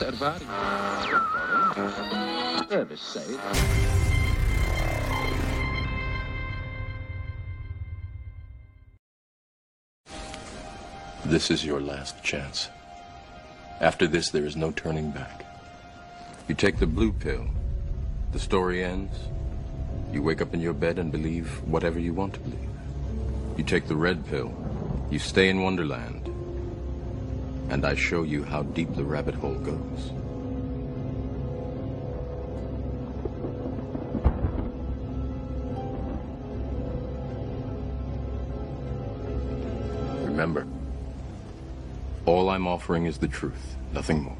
ervaring. Service say. This is your last chance. After this, there is no turning back. You take the blue pill. The story ends. You wake up in your bed and believe whatever you want to believe. You take the red pill. You stay in Wonderland. And I show you how deep the rabbit hole goes. Remember, all I'm offering is the truth, nothing more.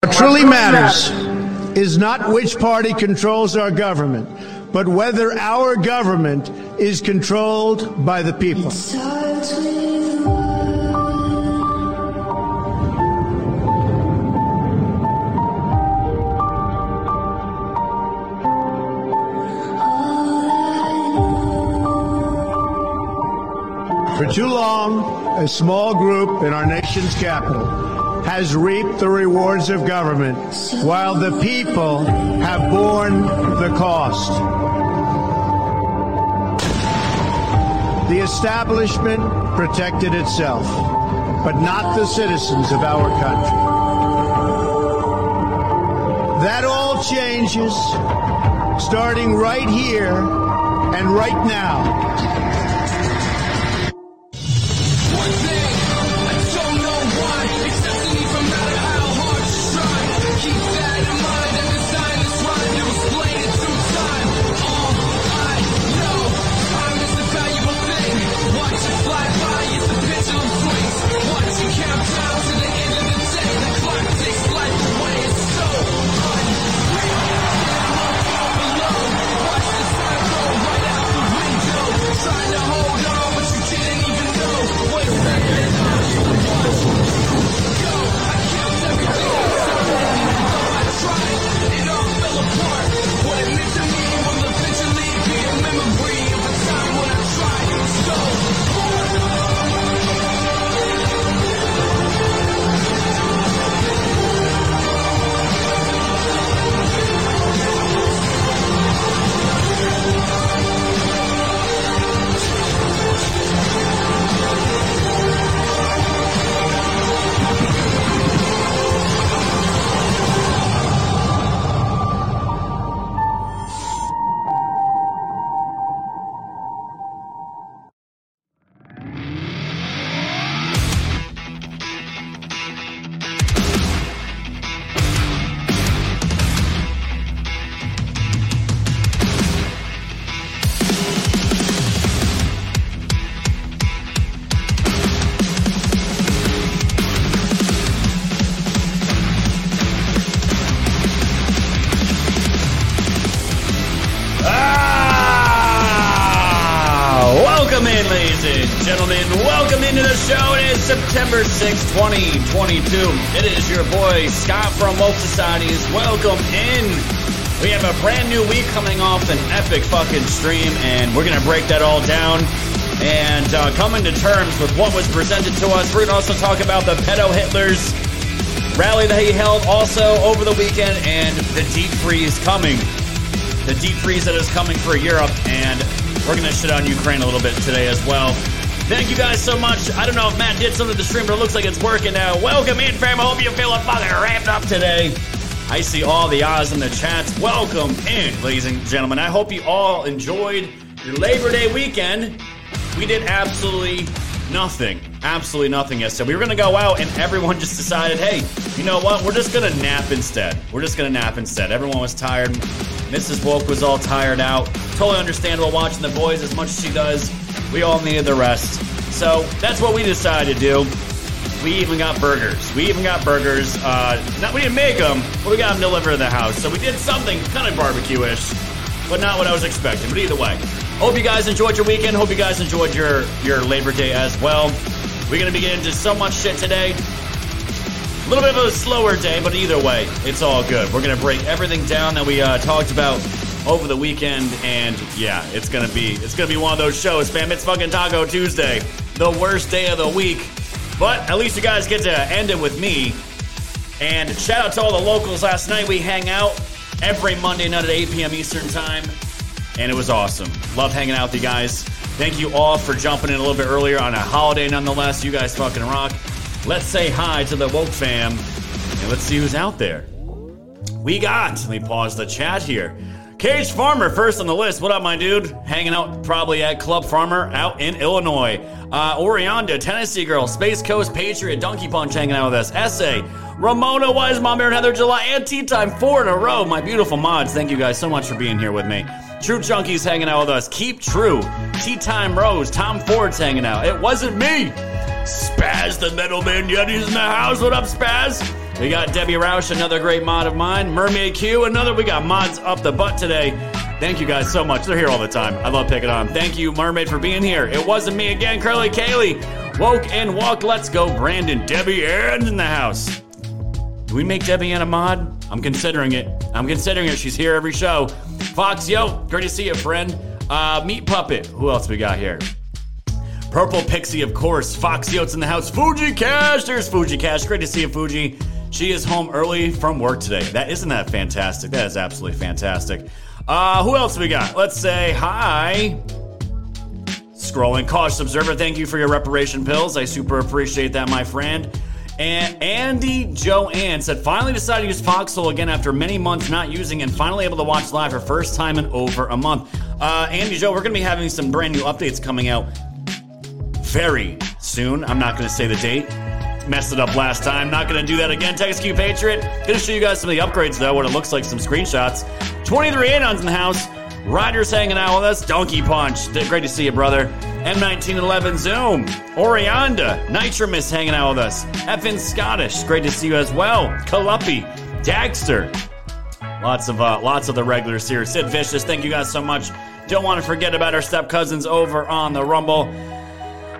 What truly matters is not which party controls our government, but whether our government is controlled by the people. For too long, a small group in our nation's capital has reaped the rewards of government while the people have borne the cost. The establishment protected itself, but not the citizens of our country. That all changes starting right here and right now. 2022. It is your boy Scott from Woke Societies. Welcome in. We have a brand new week coming off an epic fucking stream, and we're to break that all down and uh, coming to terms with what was presented to us. We're to also talk about the pedo Hitlers rally that he held also over the weekend and the deep freeze coming the deep freeze that is coming for Europe, and we're to shit on Ukraine a little bit today as well. Thank you guys so much. I don't know if Matt did something to the stream, but it looks like it's working now. Welcome in, fam. I hope you're feeling fucking ramped up today. I see all the eyes in the chats. Welcome in, ladies and gentlemen. I hope you all enjoyed your Labor Day weekend. We did absolutely nothing. Absolutely nothing yesterday. We were going to go out, and everyone just decided, hey, you know what? We're just going to nap instead. We're just going to nap instead. Everyone was tired. Mrs. Woke was all tired out. Totally understandable watching the boys as much as she does. We all needed the rest. So that's what we decided to do. We even got burgers. We even got burgers. Uh, not, we didn't make them, but we got them delivered to the house. So we did something kind of barbecue-ish, but not what I was expecting. But either way, hope you guys enjoyed your weekend. Hope you guys enjoyed your your Labor Day as well. We're gonna be getting into so much shit today. A little bit of a slower day, but either way, it's all good. We're gonna break everything down that we uh, talked about over the weekend, and yeah, it's gonna be it's gonna be one of those shows, fam. It's fucking Taco Tuesday, the worst day of the week, but at least you guys get to end it with me. And shout out to all the locals last night. We hang out every Monday night at 8 p.m. Eastern Time, and it was awesome. Love hanging out with you guys. Thank you all for jumping in a little bit earlier on a holiday, nonetheless. You guys fucking rock. Let's say hi to the Woke fam, and let's see who's out there. We got, let me pause the chat here. Cage Farmer, first on the list. What up, my dude? Hanging out probably at Club Farmer out in Illinois. Uh, Orianda, Tennessee Girl, Space Coast Patriot, Donkey Punch hanging out with us. Essay, Ramona, Wise Mom, and Heather July, and Tea Time, four in a row. My beautiful mods, thank you guys so much for being here with me. True Junkies hanging out with us. Keep True, Tea Time Rose, Tom Ford's hanging out. It wasn't me. Spaz the Middleman Yeti's in the house. What up, Spaz? We got Debbie Roush, another great mod of mine. Mermaid Q, another. We got mods up the butt today. Thank you guys so much. They're here all the time. I love picking on. Thank you, Mermaid, for being here. It wasn't me again. Curly Kaylee, Woke and Walk. Let's go. Brandon, Debbie, and in the house. Do we make Debbie Ann a mod? I'm considering it. I'm considering it. She's here every show. Fox, yo, great to see you, friend. Uh, Meat Puppet. Who else we got here? Purple Pixie, of course. Fox Yotes in the house. Fuji Cash. There's Fuji Cash. Great to see you, Fuji. She is home early from work today. That isn't that fantastic. That is absolutely fantastic. Uh, who else we got? Let's say hi. Scrolling cautious observer. Thank you for your reparation pills. I super appreciate that, my friend. And Andy Joanne said, finally decided to use Foxhole again after many months not using and finally able to watch live for first time in over a month. Uh, Andy Joe, we're going to be having some brand new updates coming out very soon. I'm not going to say the date. Messed it up last time. Not going to do that again. Text Q Patriot. Going to show you guys some of the upgrades though, what it looks like, some screenshots. 23 Anons in the house. Riders hanging out with us. Donkey Punch. Great to see you, brother. M1911 Zoom. Orianda. Nitromus hanging out with us. Effin Scottish. Great to see you as well. Kaluppy. Dagster. Lots of uh, lots of the regulars here. Sid Vicious, thank you guys so much. Don't want to forget about our step cousins over on the Rumble.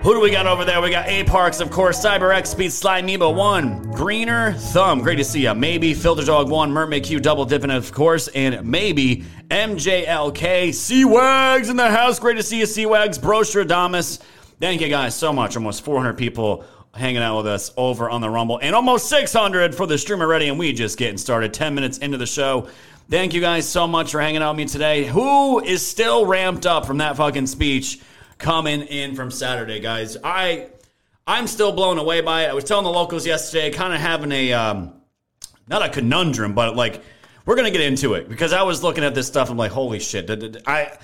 Who do we got over there? We got A Parks, of course, Cyber X Speed, Slide Nebo 1, Greener Thumb, great to see you. Maybe Filter Dog 1, Mermaid Q, Double Dipping, of course, and maybe MJLK, Sea Wags in the house, great to see you, Sea Wags, Brostradamus. Thank you guys so much. Almost 400 people hanging out with us over on the Rumble, and almost 600 for the stream already, and we just getting started 10 minutes into the show. Thank you guys so much for hanging out with me today. Who is still ramped up from that fucking speech? Coming in from Saturday, guys. I I'm still blown away by it. I was telling the locals yesterday, kind of having a um, not a conundrum, but like we're gonna get into it because I was looking at this stuff. I'm like, holy shit! I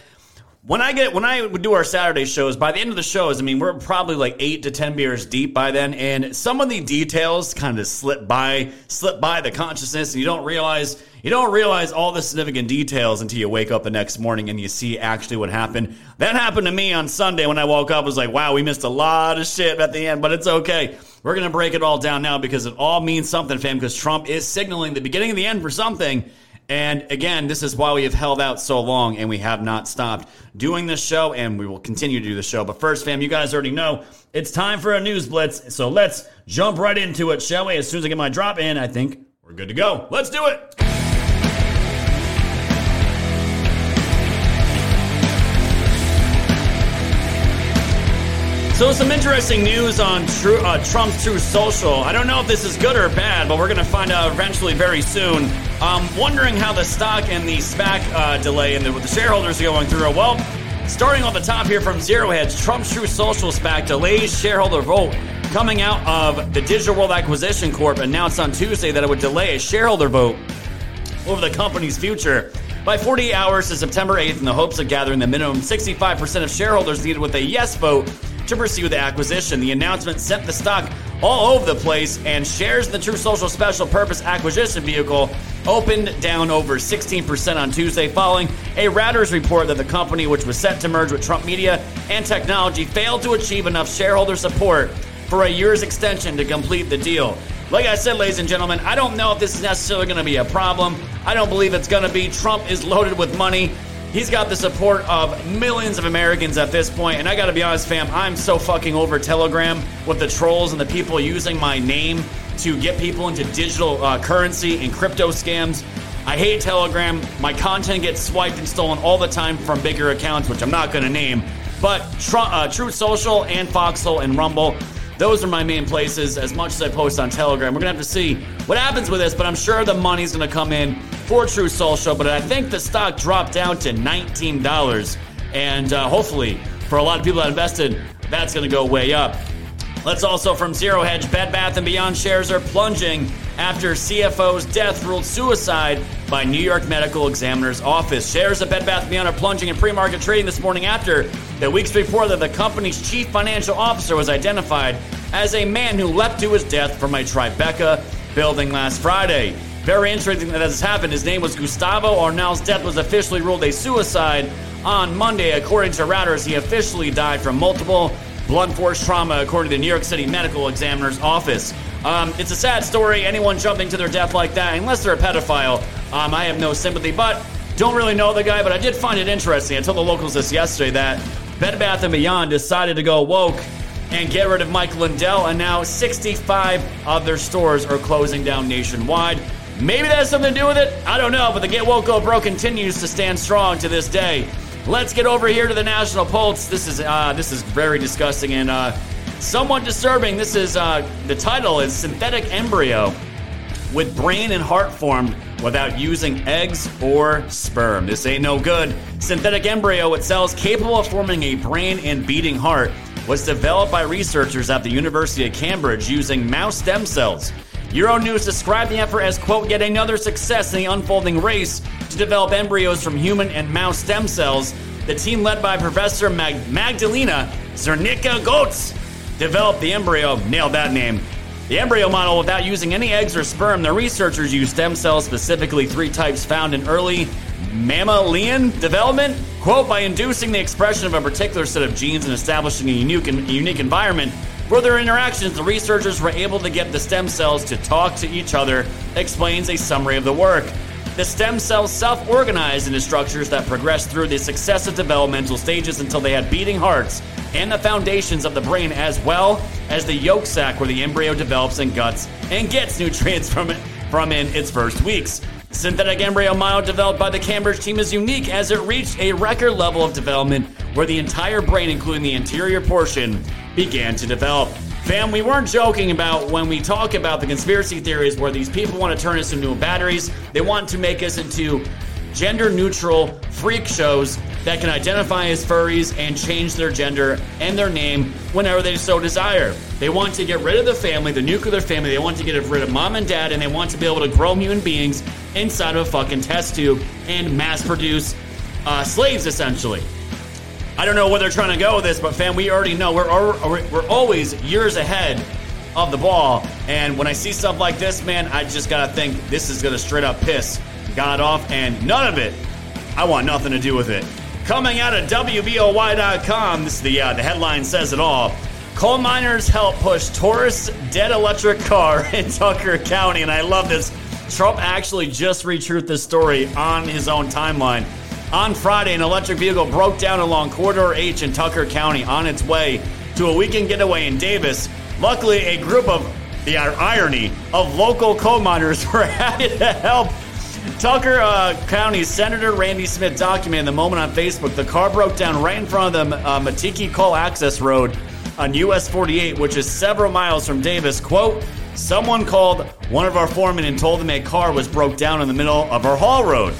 when I get when I would do our Saturday shows, by the end of the shows, I mean we're probably like eight to ten beers deep by then, and some of the details kind of slip by, slip by the consciousness, and you don't realize you don't realize all the significant details until you wake up the next morning and you see actually what happened. That happened to me on Sunday when I woke up. I was like, wow, we missed a lot of shit at the end, but it's okay. We're to break it all down now because it all means something, fam, because Trump is signaling the beginning of the end for something. And again, this is why we have held out so long and we have not stopped doing this show and we will continue to do the show. But first, fam, you guys already know it's time for a news blitz. So let's jump right into it, shall we? As soon as I get my drop in, I think we're good to go. Let's do it. So, some interesting news on True, uh, Trump's Truth Social. I don't know if this is good or bad, but we're going to find out eventually very soon. Um, wondering how the stock and the SPAC uh, delay and the, the shareholders are going through. Well, starting off the top here from Zero Hedge, Trump's Truth Social SPAC delays shareholder vote. Coming out of the Digital World Acquisition Corp announced on Tuesday that it would delay a shareholder vote over the company's future by 48 hours to September 8th in the hopes of gathering the minimum 65% of shareholders needed with a yes vote to pursue the acquisition. The announcement sent the stock all over the place, and shares in the Truth Social Special Purpose Acquisition Vehicle opened down over 16% on Tuesday following a Reuters report that the company, which was set to merge with Trump Media and Technology, failed to achieve enough shareholder support for a year's extension to complete the deal. Like I said, ladies and gentlemen, I don't know if this is necessarily going to be a problem. I don't believe it's going to be. Trump is loaded with money. He's got the support of millions of Americans at this point, and I gotta be honest, fam, I'm so fucking over Telegram with the trolls and the people using my name to get people into digital uh, currency and crypto scams. I hate Telegram. My content gets swiped and stolen all the time from bigger accounts, which I'm not going to name. But Tr- uh, Truth Social and Foxhole and Rumble, those are my main places. As much as I post on Telegram, we're gonna have to see what happens with this. But I'm sure the money's gonna come in for Truth Social. But I think the stock dropped down to $19, and uh, hopefully, for a lot of people that invested, that's gonna go way up. Let's also from Zero Hedge, Bed Bath & Beyond shares are plunging after CFO's death ruled suicide by New York Medical Examiner's Office. Shares of Bed Bath & Beyond are plunging in pre-market trading this morning after the weeks before that the company's chief financial officer was identified as a man who leapt to his death from a Tribeca building last Friday. Very interesting that this happened. His name was Gustavo Arnal's death was officially ruled a suicide on Monday. According to Reuters, he officially died from multiple blunt force trauma, according to the New York City Medical Examiner's Office. Um, it's a sad story. Anyone jumping to their death like that, unless they're a pedophile, um, I have no sympathy. But don't really know the guy, but I did find it interesting. I told the locals this yesterday that Bed Bath & Beyond decided to go woke and get rid of Mike Lindell, and now 65 of their stores are closing down nationwide. Maybe that has something to do with it. I don't know, but the Get Woke Go Bro continues to stand strong to this day. Let's get over here to the National Pulse. This is uh, this is very disgusting and uh, somewhat disturbing. This is uh, the title is synthetic embryo with brain and heart formed without using eggs or sperm. This ain't no good. Synthetic embryo with cells capable of forming a brain and beating heart was developed by researchers at the University of Cambridge using mouse stem cells. Euronews described the effort as, quote, yet another success in the unfolding race to develop embryos from human and mouse stem cells. The team led by Professor Mag- Magdalena Zernicka Goetz developed the embryo, nailed that name, the embryo model without using any eggs or sperm. The researchers used stem cells, specifically three types found in early mammalian development, quote, by inducing the expression of a particular set of genes and establishing a unique, unique environment for their interactions, the researchers were able to get the stem cells to talk to each other, explains a summary of the work. The stem cells self organized into structures that progressed through the successive developmental stages until they had beating hearts and the foundations of the brain, as well as the yolk sac where the embryo develops and guts and gets nutrients from it from in its first weeks. The synthetic embryo model developed by the Cambridge team is unique as it reached a record level of development where the entire brain, including the anterior portion, began to develop. Fam, we weren't joking about when we talk about the conspiracy theories where these people want to turn us into new batteries. They want to make us into gender neutral freak shows that can identify as furries and change their gender and their name whenever they so desire. They want to get rid of the family, the nuclear family. They want to get rid of mom and dad, and they want to be able to grow human beings inside of a fucking test tube and mass produce uh, slaves, essentially. I don't know where they're trying to go with this, but fam, we already know we're we're, always years ahead of the ball. And when I see stuff like this, man, I just gotta think this is gonna straight up piss God off, and none of it. I want nothing to do with it. Coming out of WBOY.com, this is the uh, the headline says it all. Coal miners help push Taurus dead electric car in Tucker County, and I love this. Trump actually just retruth this story on his own timeline. On Friday, an electric vehicle broke down along Corridor H in Tucker County on its way to a weekend getaway in Davis. Luckily, a group of the irony of local coal miners were happy to help. Tucker uh, County Senator Randy Smith documented the moment on Facebook. The car broke down right in front of the uh, Matiki Coal Access Road on US 48, which is several miles from Davis. Quote, someone called one of our foremen and told them a car was broke down in the middle of our haul road.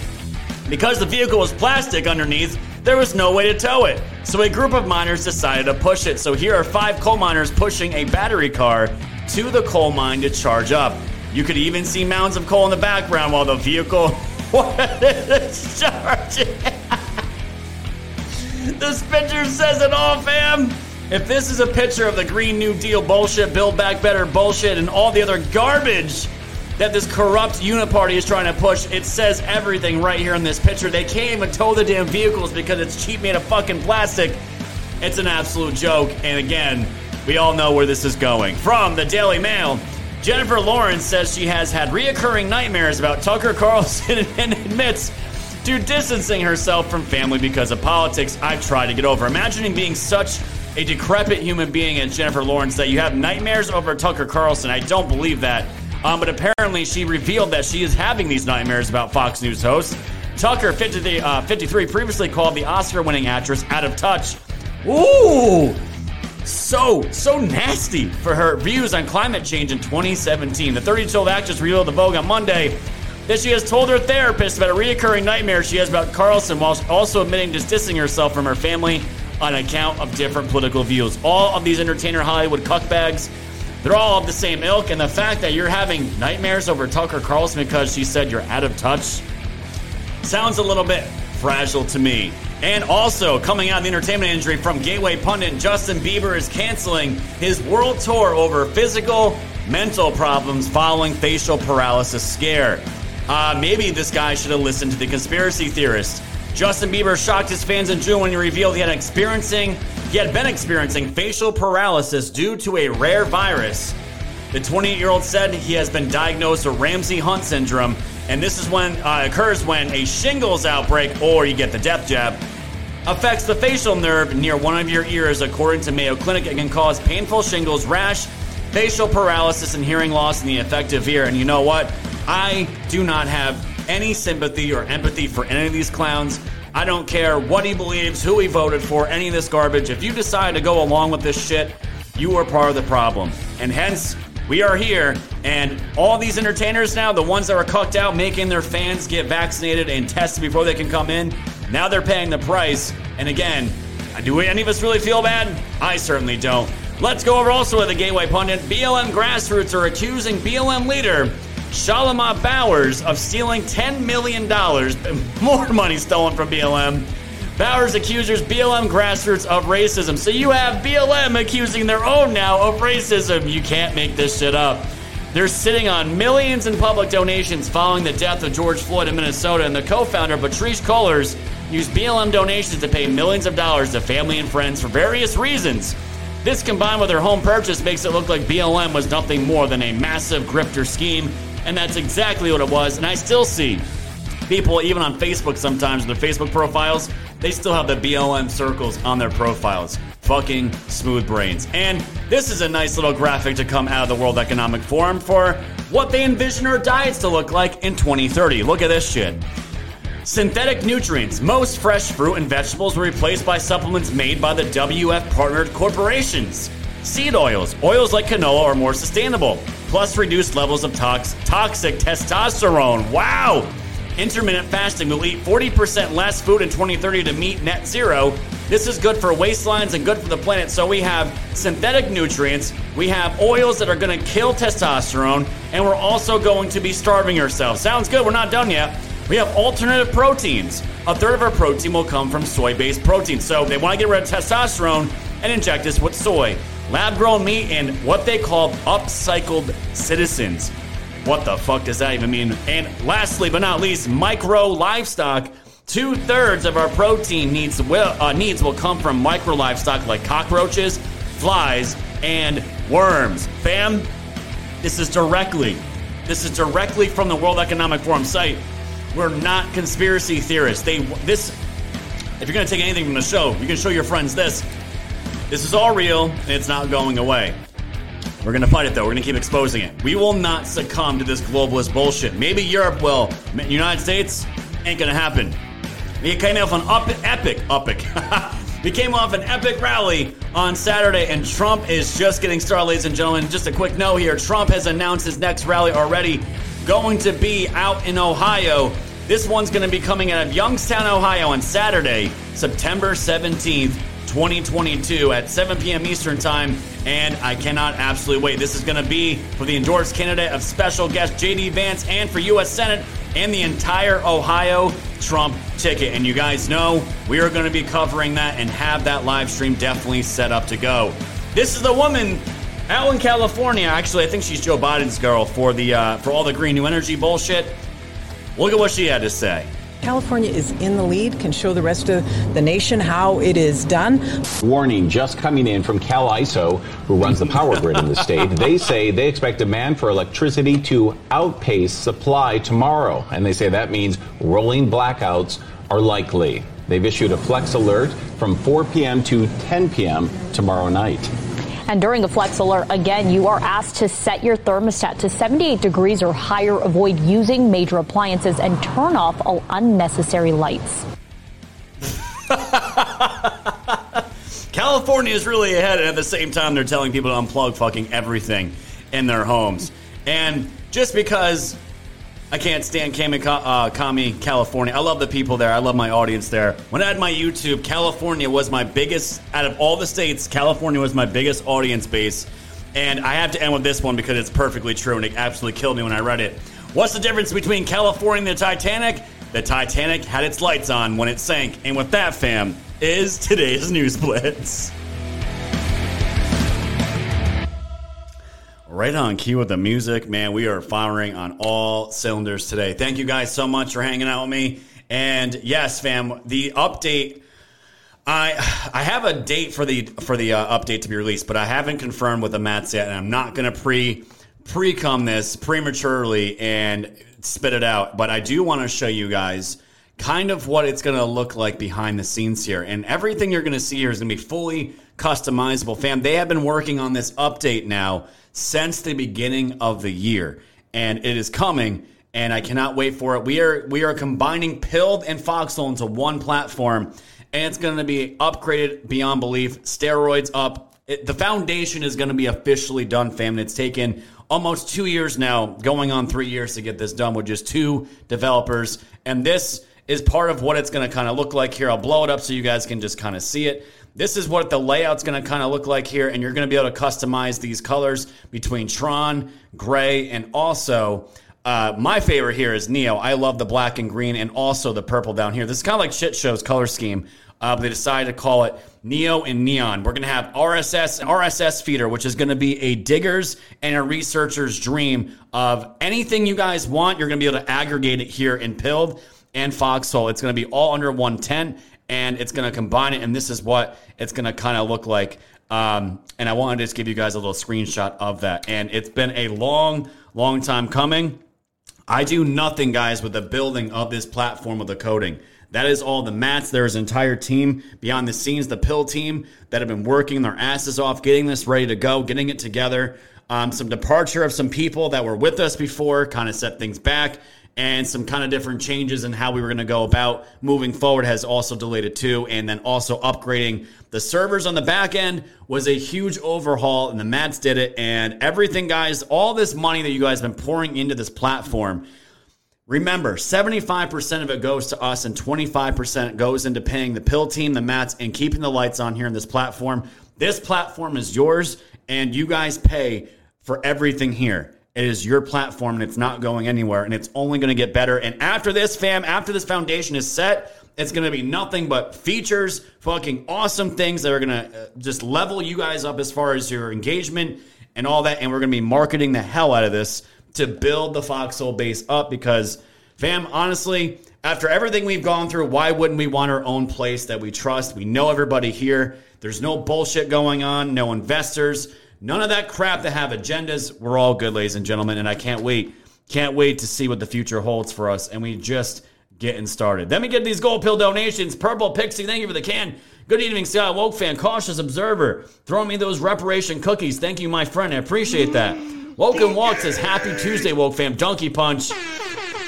Because the vehicle was plastic underneath, there was no way to tow it. So a group of miners decided to push it. So here are five coal miners pushing a battery car to the coal mine to charge up. You could even see mounds of coal in the background while the vehicle was charging. this picture says it all, fam. If this is a picture of the Green New Deal bullshit, Build Back Better bullshit, and all the other garbage that this corrupt uniparty is trying to push. It says everything right here in this picture. They can't even tow the damn vehicles because it's cheap made of fucking plastic. It's an absolute joke. And again, we all know where this is going. From the Daily Mail, Jennifer Lawrence says she has had reoccurring nightmares about Tucker Carlson and admits to distancing herself from family because of politics. I've tried to get over. Imagining being such a decrepit human being as Jennifer Lawrence that you have nightmares over Tucker Carlson. I don't believe that. Um, but apparently, she revealed that she is having these nightmares about Fox News host. Tucker, 50, uh, 53, previously called the Oscar winning actress out of touch. Ooh! So, so nasty for her views on climate change in 2017. The 32 year old actress revealed to Vogue on Monday that she has told her therapist about a reoccurring nightmare she has about Carlson while also admitting distancing herself from her family on account of different political views. All of these entertainer Hollywood cuckbags, they're all of the same ilk, and the fact that you're having nightmares over Tucker Carlson because she said you're out of touch sounds a little bit fragile to me. And also, coming out of the entertainment industry from Gateway Pundit, Justin Bieber is canceling his world tour over physical, mental problems following facial paralysis scare. Uh, maybe this guy should have listened to the conspiracy theorist. Justin Bieber shocked his fans in June when he revealed he had experiencing he had been experiencing facial paralysis due to a rare virus. The 28 year old said he has been diagnosed with Ramsay Hunt syndrome, and this is when uh, occurs when a shingles outbreak, or you get the death jab, affects the facial nerve near one of your ears. According to Mayo Clinic, it can cause painful shingles, rash, facial paralysis, and hearing loss in the affected ear. And you know what? I do not have any sympathy or empathy for any of these clowns. I don't care what he believes, who he voted for, any of this garbage. If you decide to go along with this shit, you are part of the problem. And hence, we are here, and all these entertainers now, the ones that were cucked out, making their fans get vaccinated and tested before they can come in, now they're paying the price. And again, do any of us really feel bad? I certainly don't. Let's go over also with the Gateway Pundit. BLM grassroots are accusing BLM leader Shalomyah Bowers of stealing $10 million, more money stolen from BLM. Bowers accuses BLM grassroots of racism. So you have BLM accusing their own now of racism. You can't make this shit up. They're sitting on millions in public donations following the death of George Floyd in Minnesota, and the co founder, Patrisse Cullors, used BLM donations to pay millions of dollars to family and friends for various reasons. This combined with her home purchase makes it look like BLM was nothing more than a massive grifter scheme and that's exactly what it was. And I still see people, even on Facebook sometimes, their Facebook profiles, they still have the BLM circles on their profiles. Fucking smooth brains. And this is a nice little graphic to come out of the World Economic Forum for what they envision our diets to look like in 2030. Look at this shit. Synthetic nutrients. Most fresh fruit and vegetables were replaced by supplements made by the WF partnered corporations. Seed oils. Oils like canola are more sustainable plus reduced levels of tox- toxic testosterone. Wow! Intermittent fasting will eat 40% less food in 2030 to meet net zero. This is good for waistlines and good for the planet. So we have synthetic nutrients, we have oils that are going to kill testosterone, and we're also going to be starving ourselves. Sounds good. We're not done yet. We have alternative proteins. A third of our protein will come from soy based protein. So they want to get rid of testosterone and inject us with soy lab grown meat, and what they call upcycled citizens. What the fuck does that even mean? And lastly, but not least, micro livestock. Two thirds of our protein needs will, uh, needs will come from micro livestock like cockroaches, flies, and worms. Fam, this is directly, this is directly from the World Economic Forum site. We're not conspiracy theorists. They this, if you're gonna take anything from the show, you can show your friends this. This is all real, and it's not going away. We're going to fight it, though. We're going to keep exposing it. We will not succumb to this globalist bullshit. Maybe Europe will. United States ain't going to happen. We came off an epic, epic. we came off an epic rally on Saturday, and Trump is just getting started, ladies and gentlemen. Just a quick note here Trump has announced his next rally already, going to be out in Ohio. This one's going to be coming out of Youngstown, Ohio on Saturday, September 17th. 2022 at 7 p.m. Eastern Time. And I cannot absolutely wait. This is going to be for the endorsed candidate of special guest J.D. Vance and for U.S. Senate and the entire Ohio Trump ticket. And you guys know we are going to be covering that and have that live stream definitely set up to go. This is the woman out in California. Actually, I think she's Joe Biden's girl for the uh, for all the green new energy bullshit. Look at what she had to say. California is in the lead, can show the rest of the nation how it is done. Warning just coming in from CAISO, who runs the power grid in the state. They say they expect demand for electricity to outpace supply tomorrow. And they say that means rolling blackouts are likely. They've issued a flex alert from 4 p.m. to 10 p.m. tomorrow night. And during a flex alert, again, you are asked to set your thermostat to 78 degrees or higher, avoid using major appliances, and turn off all unnecessary lights. California is really ahead, and at the same time, they're telling people to unplug fucking everything in their homes. And just because I can't stand Kami, uh, California, I love the people there. I love my audience there. When I had my YouTube, California was my biggest, out of all the states, California was my biggest audience base. And I have to end with this one because it's perfectly true, and it absolutely killed me when I read it. What's the difference between California and the Titanic? The Titanic had its lights on when it sank. And with that, fam, is today's News Blitz. Right on key with the music, man. We are firing on all cylinders today. Thank you guys so much for hanging out with me. And yes, fam, the update. I I have a date for the for the uh, update to be released, but I haven't confirmed with the Mats yet, and I'm not going to pre pre cum this prematurely and spit it out. But I do want to show you guys kind of what it's going to look like behind the scenes here, and everything you're going to see here is going to be fully customizable. Fam, they have been working on this update now since the beginning of the year, and it is coming. And I cannot wait for it. We are we are combining Pilled and Foxhole into one platform, and it's going to be upgraded beyond belief. Steroids up. It, the foundation is going to be officially done, fam. And it's taken almost two years now, going on three years to get this done with just two developers. And this is part of what it's going to kind of look like here. I'll blow it up so you guys can just kind of see it. This is what the layout's going to kind of look like here, and you're going to be able to customize these colors between Tron, gray, and also uh, my favorite here is Neo. I love the black and green, and also the purple down here. This is kind of like Shit Show's color scheme. Uh, but they decided to call it Neo and Neon. We're going to have RSS RSS feeder, which is going to be a digger's and a researcher's dream of anything you guys want. You're going to be able to aggregate it here in Pilled and Foxhole. It's going to be all under 110, and it's going to combine it. And this is what it's going to kind of look like. Um, and I wanted to just give you guys a little screenshot of that. And it's been a long, long time coming. I do nothing, guys, with the building of this platform of the coding. That is all the mats. There's an entire team behind the scenes, the pill team that have been working their asses off, getting this ready to go, getting it together. Um, some departure of some people that were with us before kind of set things back, and some kind of different changes in how we were going to go about moving forward has also delayed it too. And then also upgrading the servers on the back end was a huge overhaul, and the Mats did it. And everything, guys, all this money that you guys have been pouring into this platform. Remember, 75% of it goes to us and 25% goes into paying the pill team, the mats, and keeping the lights on here in this platform. This platform is yours, and you guys pay for everything here. It is your platform, and it's not going anywhere, and it's only going to get better. And after this, fam, after this foundation is set, it's going to be nothing but features, fucking awesome things that are going to uh, just level you guys up as far as your engagement and all that. And we're going to be marketing the hell out of this to build the Foxhole base up because, fam, honestly, after everything we've gone through, why wouldn't we want our own place that we trust? We know everybody here. There's no bullshit going on, no investors, none of that crap that have agendas. We're all good, ladies and gentlemen, and I can't wait. Can't wait to see what the future holds for us. And we just getting started. Let me get these gold pill donations. Purple Pixie, thank you for the can. Good evening, Scott Woke fan, cautious observer. Throw me those reparation cookies. Thank you, my friend. I appreciate that. Woke and Walk says, Happy Tuesday, Woke fam. Donkey Punch.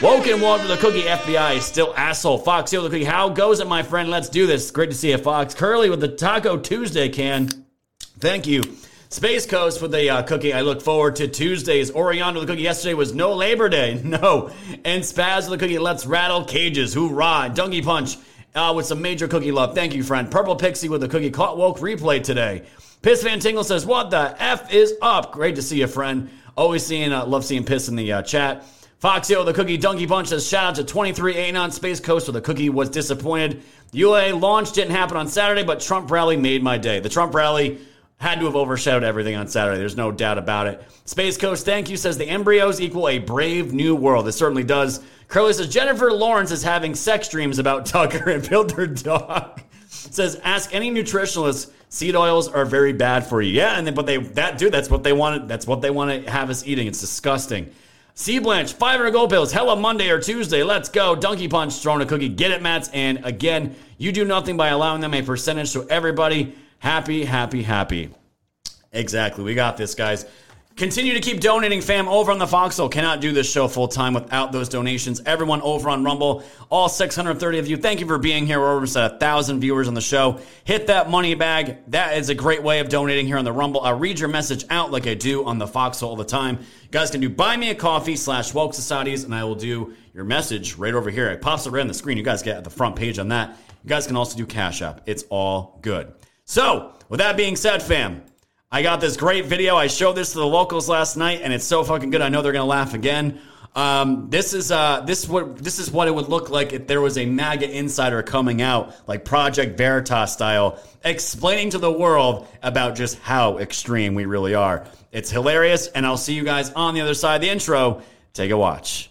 Woke and Walk with the cookie. FBI is still asshole. Fox, yo, the cookie. How goes it, my friend? Let's do this. Great to see you, Fox. Curly with the Taco Tuesday can. Thank you. Space Coast with the uh, cookie. I look forward to Tuesdays. Orion with the cookie. Yesterday was no Labor Day. No. And Spaz with the cookie. Let's rattle cages. Hoorah. Donkey Punch uh, with some major cookie love. Thank you, friend. Purple Pixie with the cookie. Caught woke replay today. Piss Van Tingle says, What the F is up? Great to see you, friend. Always seeing, uh, love seeing Piss in the uh, chat. Foxio, the cookie Donkey Punch says, Shout out to 23 Anon Space Coast where the cookie was disappointed. UA launch didn't happen on Saturday, but Trump rally made my day. The Trump rally had to have overshadowed everything on Saturday. There's no doubt about it. Space Coast, thank you, says the embryos equal a brave new world. It certainly does. Curly says Jennifer Lawrence is having sex dreams about Tucker and build her dog. says ask any nutritionalist. Seed oils are very bad for you. Yeah, and then, but they that dude, that's what they wanted. That's what they want to have us eating. It's disgusting. Sea Blanche, 500 gold pills. Hella Monday or Tuesday. Let's go. Donkey Punch, throwing a cookie. Get it, Mats. And again, you do nothing by allowing them a percentage. So everybody, happy, happy, happy. Exactly. We got this, guys. Continue to keep donating, fam, over on the Foxhole. Cannot do this show full time without those donations. Everyone over on Rumble, all 630 of you, thank you for being here. We're almost at a thousand viewers on the show. Hit that money bag. That is a great way of donating here on the Rumble. I'll read your message out like I do on the Foxhole all the time. You guys can do buy me a coffee slash woke societies, and I will do your message right over here. It pops up right on the screen. You guys get the front page on that. You guys can also do Cash App. It's all good. So, with that being said, fam, I got this great video. I showed this to the locals last night, and it's so fucking good. I know they're gonna laugh again. Um, this is uh, this what this is what it would look like if there was a MAGA insider coming out, like Project Veritas style, explaining to the world about just how extreme we really are. It's hilarious, and I'll see you guys on the other side of the intro. Take a watch.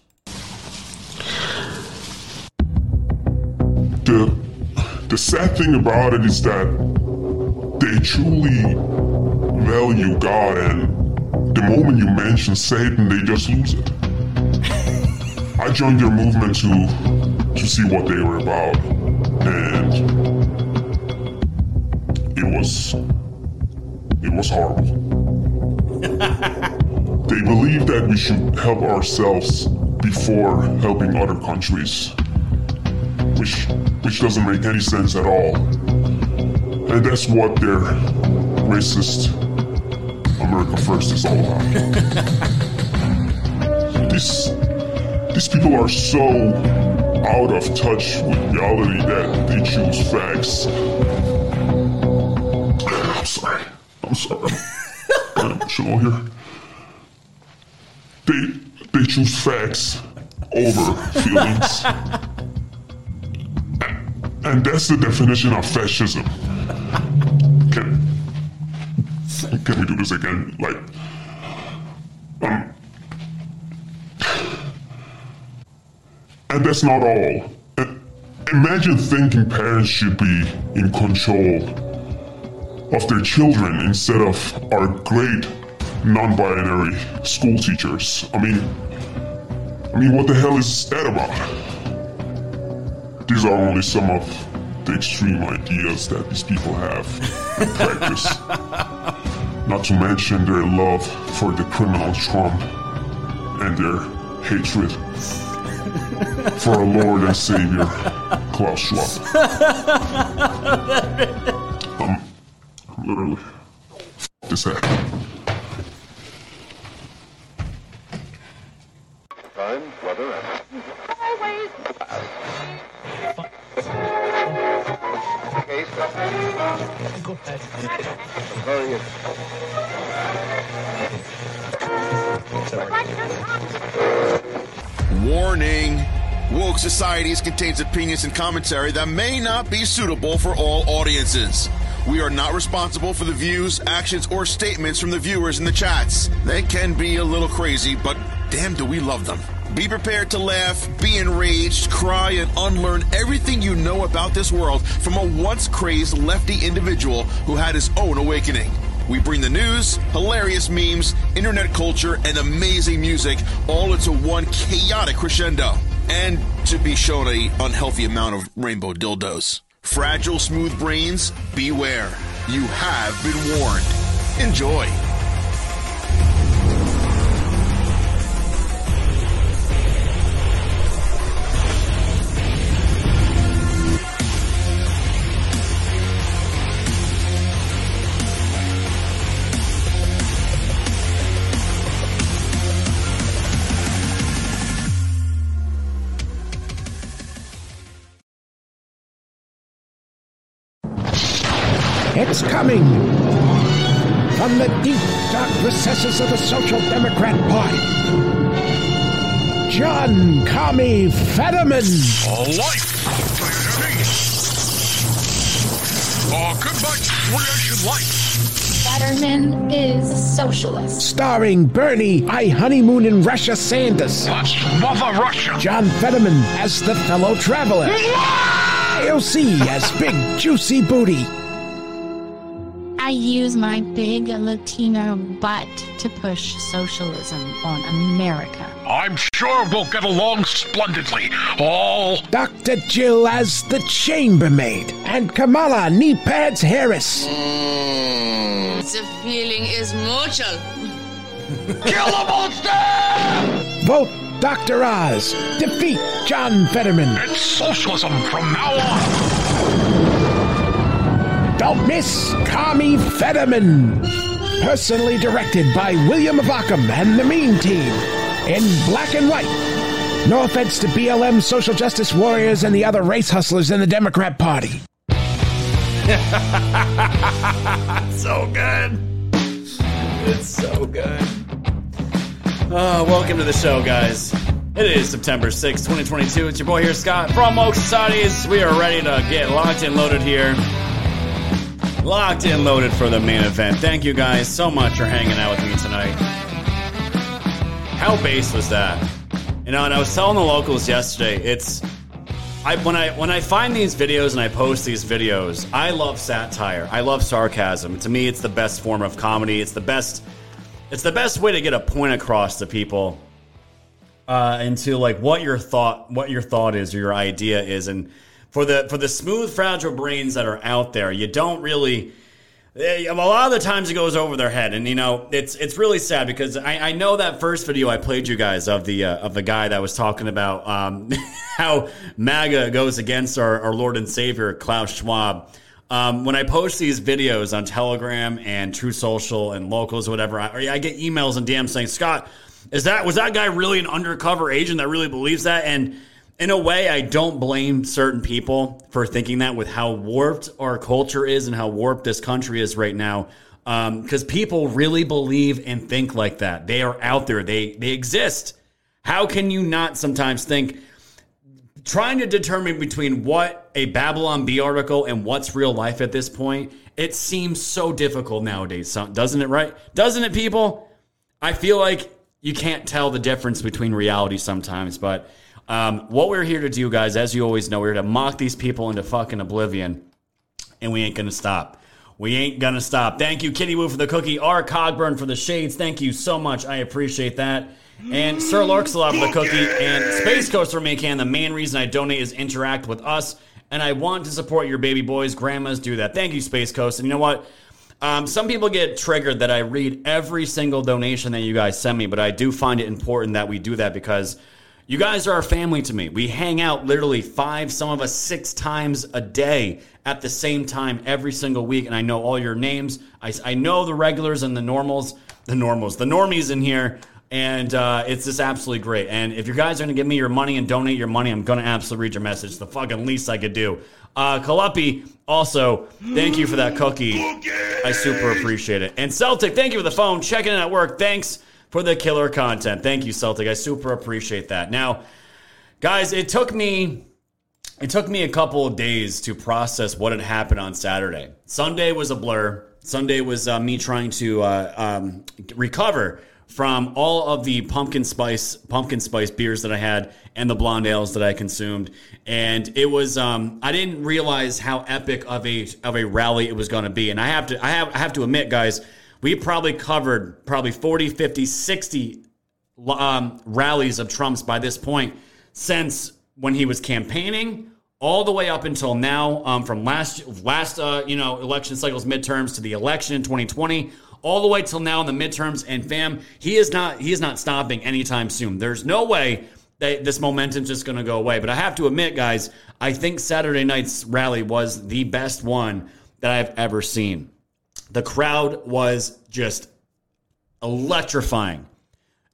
the the sad thing about it is that they truly value God, and the moment you mention Satan, they just lose it. I joined their movement to to see what they were about, and it was it was horrible. they believe that we should help ourselves before helping other countries which which doesn't make any sense at all. And that's what their racist America First is all about. these these people are so out of touch with reality that they choose facts. I'm sorry. I'm sorry. I'm emotional here. They they choose facts over feelings. And that's the definition of fascism. Can we do this again? Like, um, and that's not all. Imagine thinking parents should be in control of their children instead of our great non-binary school teachers. I mean, I mean, what the hell is that about? These are only some of the extreme ideas that these people have in practice. Not to mention their love for the criminal Trump and their hatred for our Lord and Savior, Klaus Schwab. I'm, I'm literally f- this hat. Time, weather, and case. Very Warning! Woke Societies contains opinions and commentary that may not be suitable for all audiences. We are not responsible for the views, actions, or statements from the viewers in the chats. They can be a little crazy, but damn do we love them. Be prepared to laugh, be enraged, cry, and unlearn everything you know about this world from a once crazed lefty individual who had his own awakening. We bring the news, hilarious memes, internet culture, and amazing music all into one chaotic crescendo. And to be shown a unhealthy amount of rainbow dildos. Fragile, smooth brains, beware. You have been warned. Enjoy. Coming from the deep, dark recesses of the Social Democrat Party. John Kami Fetterman. Life! Oh, goodbye to creation life! Fetterman is a socialist. Starring Bernie I Honeymoon in Russia Sanders. That's Mother Russia! John Fetterman as the fellow traveler. AOC as Big Juicy Booty. I use my big Latino butt to push socialism on America. I'm sure we'll get along splendidly. All Dr. Jill as the chambermaid, and Kamala knee pads Harris. The feeling is mutual. Kill the monster! Vote Dr. Oz. Defeat John Fetterman. It's socialism from now on. Don't miss Kami Fetterman. Personally directed by William Avacum and the Mean Team in black and white. No offense to BLM social justice warriors and the other race hustlers in the Democrat Party. so good. It's so good. Uh, welcome to the show, guys. It is September 6, 2022. It's your boy here, Scott, from Woke Societies. We are ready to get locked and loaded here. Locked and loaded for the main event. Thank you guys so much for hanging out with me tonight. How base was that? You know, and I was telling the locals yesterday, it's I when I when I find these videos and I post these videos, I love satire. I love sarcasm. To me, it's the best form of comedy. It's the best it's the best way to get a point across to people uh, into like what your thought what your thought is or your idea is and for the for the smooth fragile brains that are out there you don't really eh, a lot of the times it goes over their head and you know it's it's really sad because I, I know that first video I played you guys of the uh, of the guy that was talking about um, how MAGA goes against our, our Lord and Savior Klaus Schwab um, when I post these videos on Telegram and Truth Social and Locals, or whatever, I, I get emails and DMs saying, "Scott, is that was that guy really an undercover agent that really believes that?" And in a way, I don't blame certain people for thinking that with how warped our culture is and how warped this country is right now. Um, because people really believe and think like that. They are out there. They they exist. How can you not sometimes think? trying to determine between what a Babylon Bee article and what's real life at this point, it seems so difficult nowadays, doesn't it, right? Doesn't it, people? I feel like you can't tell the difference between reality sometimes, but um, what we're here to do, guys, as you always know, we're to mock these people into fucking oblivion, and we ain't gonna stop. We ain't gonna stop. Thank you, Kitty Woo, for the cookie. R. Cogburn for the shades. Thank you so much. I appreciate that. And Sir Larksalot for the cookie. And Space Coast for can. The main reason I donate is interact with us. And I want to support your baby boys. Grandmas do that. Thank you, Space Coast. And you know what? Um, some people get triggered that I read every single donation that you guys send me, but I do find it important that we do that because you guys are our family to me. We hang out literally five, some of us six times a day at the same time every single week, and I know all your names. I, I know the regulars and the normals, the normals, the normies in here, and uh, it's just absolutely great. And if you guys are going to give me your money and donate your money, I'm going to absolutely read your message. The fucking least I could do. Uh, Kalapi, also, thank you for that cookie. I super appreciate it. And Celtic, thank you for the phone. Checking in at work. Thanks for the killer content. Thank you, Celtic. I super appreciate that. Now, guys, it took me it took me a couple of days to process what had happened on Saturday. Sunday was a blur. Sunday was uh, me trying to uh, um, recover from all of the pumpkin spice pumpkin spice beers that I had and the blonde ales that I consumed. And it was um, I didn't realize how epic of a of a rally it was going to be. And I have to I have I have to admit, guys, we probably covered probably 40, 50, 60 um, rallies of Trump's by this point since when he was campaigning all the way up until now, um, from last last uh, you know election cycles, midterms to the election in 2020, all the way till now in the midterms. And fam, he is not he is not stopping anytime soon. There's no way that this momentum's just going to go away. But I have to admit, guys, I think Saturday night's rally was the best one that I've ever seen. The crowd was just electrifying.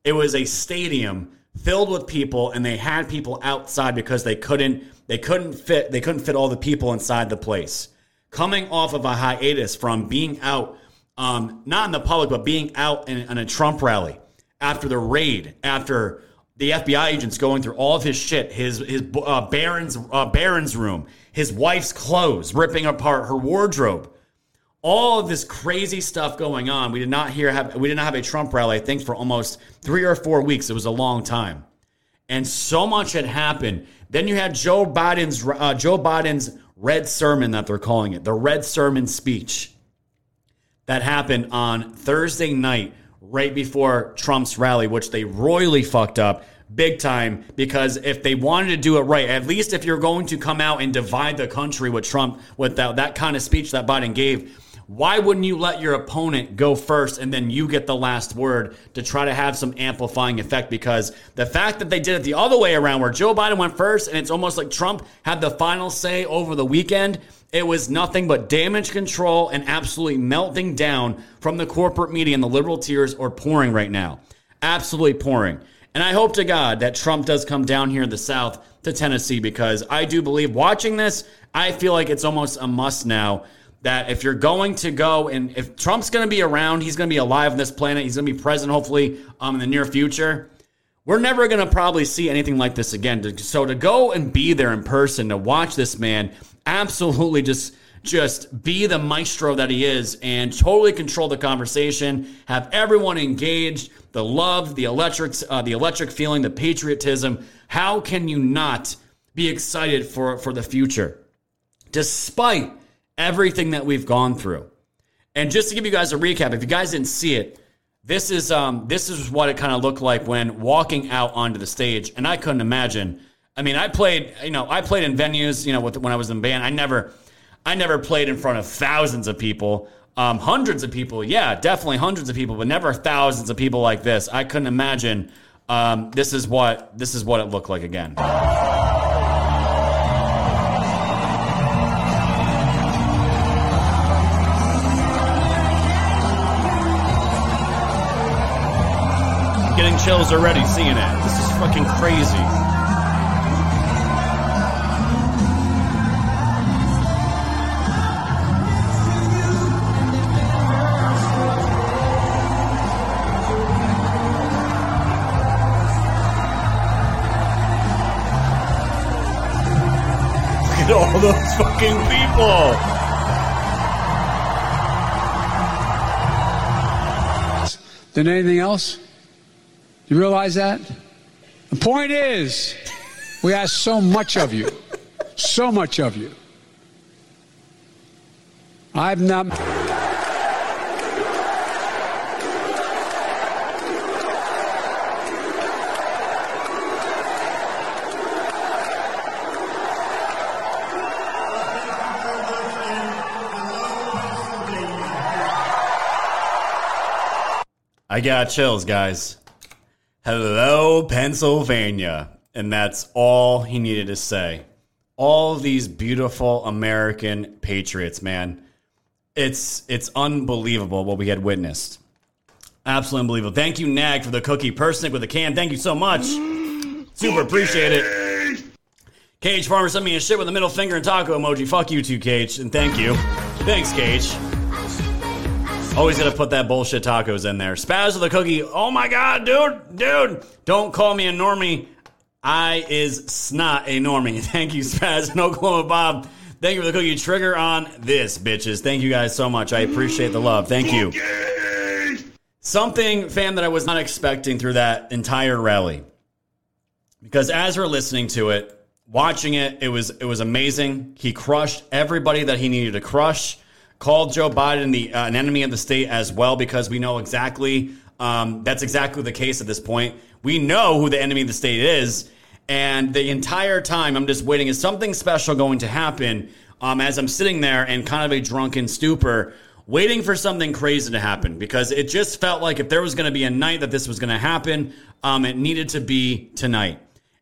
It was a stadium filled with people and they had people outside because they couldn't they couldn't fit they couldn't fit all the people inside the place. Coming off of a hiatus from being out um, not in the public but being out in, in a Trump rally after the raid, after the FBI agents going through all of his shit, his his uh, Barron's uh, Barron's room, his wife's clothes, ripping apart her wardrobe all of this crazy stuff going on. We did not hear have we did not have a Trump rally. I think for almost three or four weeks. It was a long time, and so much had happened. Then you had Joe Biden's uh, Joe Biden's red sermon that they're calling it, the red sermon speech. that happened on Thursday night, right before Trump's rally, which they royally fucked up big time because if they wanted to do it right, at least if you're going to come out and divide the country with Trump with that, that kind of speech that Biden gave, why wouldn't you let your opponent go first and then you get the last word to try to have some amplifying effect? Because the fact that they did it the other way around, where Joe Biden went first and it's almost like Trump had the final say over the weekend, it was nothing but damage control and absolutely melting down from the corporate media and the liberal tears are pouring right now. Absolutely pouring. And I hope to God that Trump does come down here in the South to Tennessee because I do believe watching this, I feel like it's almost a must now that if you're going to go and if Trump's going to be around, he's going to be alive on this planet, he's going to be present hopefully um, in the near future. We're never going to probably see anything like this again. So to go and be there in person to watch this man absolutely just just be the maestro that he is and totally control the conversation, have everyone engaged, the love, the electric, uh, the electric feeling, the patriotism. How can you not be excited for for the future, despite everything that we've gone through? And just to give you guys a recap, if you guys didn't see it, this is um, this is what it kind of looked like when walking out onto the stage, and I couldn't imagine. I mean, I played, you know, I played in venues, you know, with, when I was in band. I never, I never played in front of thousands of people, um, hundreds of people. Yeah, definitely hundreds of people, but never thousands of people like this. I couldn't imagine. Um, this is what this is what it looked like again. Getting chills already seeing it. This is fucking crazy. Look at all those fucking people. than anything else? You realize that? The point is, we ask so much of you. So much of you. I've not. I got chills, guys. Hello, Pennsylvania. And that's all he needed to say. All these beautiful American patriots, man. It's it's unbelievable what we had witnessed. Absolutely unbelievable. Thank you, Nag, for the cookie. Persnick with the can. Thank you so much. Super appreciate it. Cage Farmer sent me a shit with a middle finger and taco emoji. Fuck you too, Cage. And thank you. Thanks, Cage. Always gonna put that bullshit tacos in there. Spaz with a cookie. Oh my god, dude, dude. Don't call me a normie. I is snot a normie. Thank you, Spaz. No Oklahoma Bob. Thank you for the cookie trigger on this, bitches. Thank you guys so much. I appreciate the love. Thank you. Something, fam, that I was not expecting through that entire rally. Because as we're listening to it, watching it, it was it was amazing. He crushed everybody that he needed to crush called Joe Biden the uh, an enemy of the state as well because we know exactly um, that's exactly the case at this point. We know who the enemy of the state is, and the entire time I'm just waiting. Is something special going to happen? Um, as I'm sitting there in kind of a drunken stupor, waiting for something crazy to happen because it just felt like if there was going to be a night that this was going to happen, um, it needed to be tonight,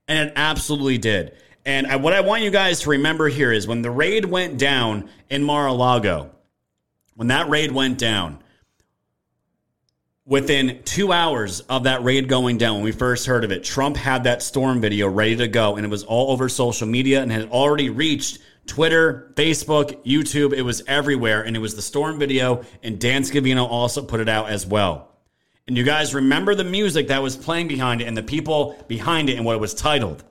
and it absolutely did. And I, what I want you guys to remember here is when the raid went down in Mar-a-Lago when that raid went down, within two hours of that raid going down, when we first heard of it, Trump had that storm video ready to go, and it was all over social media and had already reached Twitter, Facebook, YouTube. It was everywhere, and it was the storm video, and Dan Scavino also put it out as well. And you guys remember the music that was playing behind it and the people behind it and what it was titled.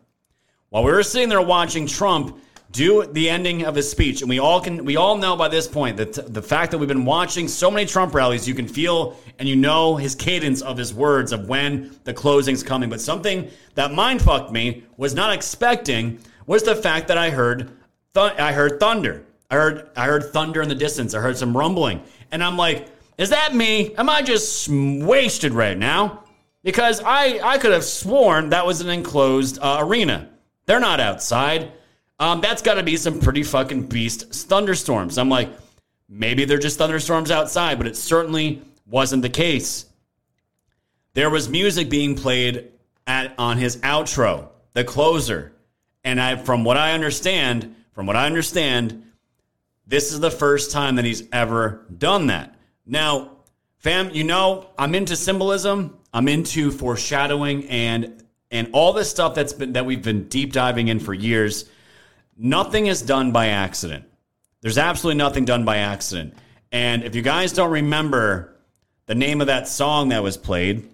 While we were sitting there watching Trump do the ending of his speech and we all can we all know by this point that the fact that we've been watching so many Trump rallies you can feel and you know his cadence of his words of when the closing's coming but something that mind fucked me was not expecting was the fact that I heard th- I heard thunder I heard I heard thunder in the distance I heard some rumbling and I'm like Is that me? Am I just wasted right now? Because I, I could have sworn that was an enclosed uh, arena. They're not outside. Um, that's got to be some pretty fucking beast thunderstorms. I'm like, maybe they're just thunderstorms outside, but it certainly wasn't the case. There was music being played at on his outro, the closer. And I from what I understand, from what I understand, this is the first time that he's ever done that. Now, fam, you know, I'm into symbolism, I'm into foreshadowing and and all this stuff that's been that we've been deep diving in for years. Nothing is done by accident. There's absolutely nothing done by accident. And if you guys don't remember the name of that song that was played,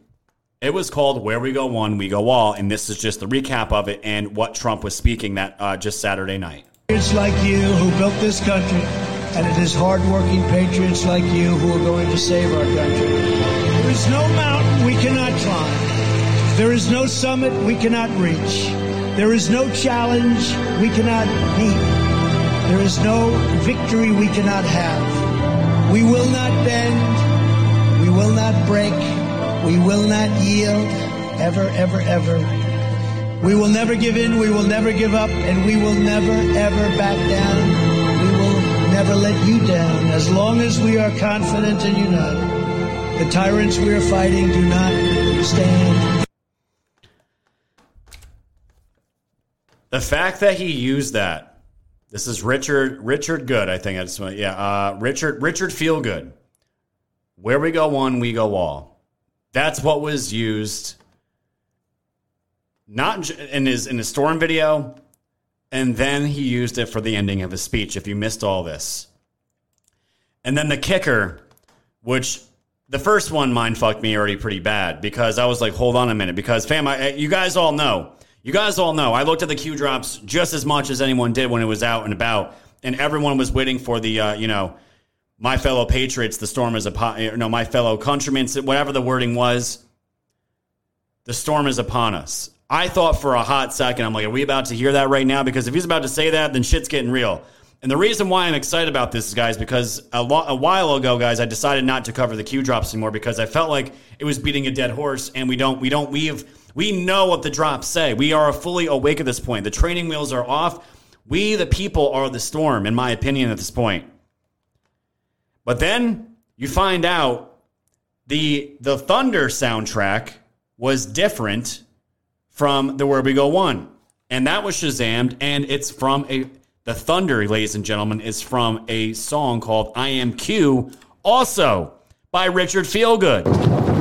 it was called Where We Go One, We Go All. And this is just the recap of it and what Trump was speaking that uh, just Saturday night. Patriots like you who built this country, and it is hardworking patriots like you who are going to save our country. There is no mountain we cannot climb. There is no summit we cannot reach. There is no challenge we cannot meet. There is no victory we cannot have. We will not bend. We will not break. We will not yield. Ever, ever, ever. We will never give in, we will never give up, and we will never, ever back down. We will never let you down as long as we are confident and united. The tyrants we are fighting do not stand. The fact that he used that, this is Richard Richard Good, I think. I just want, yeah, uh, Richard Richard Feelgood. Where we go one, we go all. That's what was used. Not in his in his storm video, and then he used it for the ending of his speech. If you missed all this, and then the kicker, which the first one mind fucked me already pretty bad because I was like, hold on a minute, because fam, I, you guys all know, you guys all know, I looked at the Q drops just as much as anyone did when it was out and about, and everyone was waiting for the, uh, you know, my fellow patriots, the storm is upon, know, my fellow countrymen, whatever the wording was, the storm is upon us. I thought for a hot second, I'm like, are we about to hear that right now? Because if he's about to say that, then shit's getting real. And the reason why I'm excited about this, guys, because a, lo- a while ago, guys, I decided not to cover the Q drops anymore because I felt like it was beating a dead horse, and we don't, we don't, we have, we know what the drops say. We are fully awake at this point. The training wheels are off. We, the people, are the storm, in my opinion, at this point. But then you find out the the Thunder soundtrack was different from the Where We Go one, and that was Shazammed, and it's from a the Thunder, ladies and gentlemen, is from a song called "I Am Q," also by Richard Feelgood.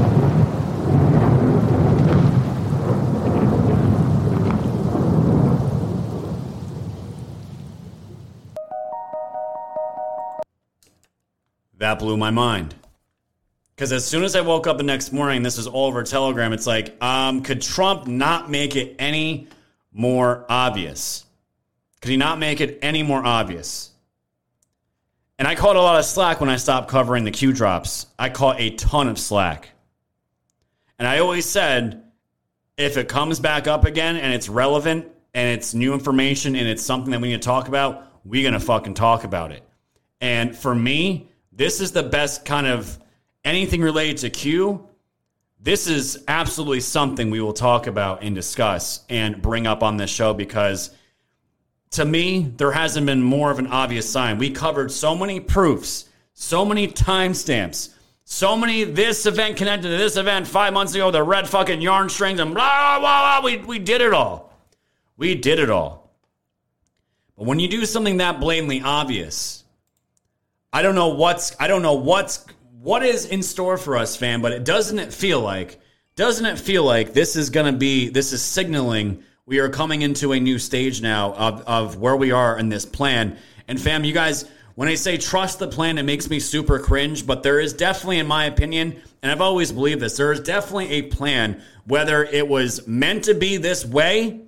That blew my mind. Because as soon as I woke up the next morning, this was all over Telegram. It's like, um, could Trump not make it any more obvious? Could he not make it any more obvious? And I caught a lot of slack when I stopped covering the Q drops. I caught a ton of slack. And I always said, if it comes back up again and it's relevant and it's new information and it's something that we need to talk about, we're going to fucking talk about it. And for me, this is the best kind of anything related to Q. This is absolutely something we will talk about and discuss and bring up on this show because to me, there hasn't been more of an obvious sign. We covered so many proofs, so many timestamps, so many this event connected to this event five months ago, the red fucking yarn strings, and blah, blah, blah. We, we did it all. We did it all. But when you do something that blatantly obvious, I don't know what's I don't know what's what is in store for us, fam, but it doesn't it feel like doesn't it feel like this is gonna be this is signaling we are coming into a new stage now of, of where we are in this plan. And fam, you guys, when I say trust the plan, it makes me super cringe, but there is definitely, in my opinion, and I've always believed this, there is definitely a plan, whether it was meant to be this way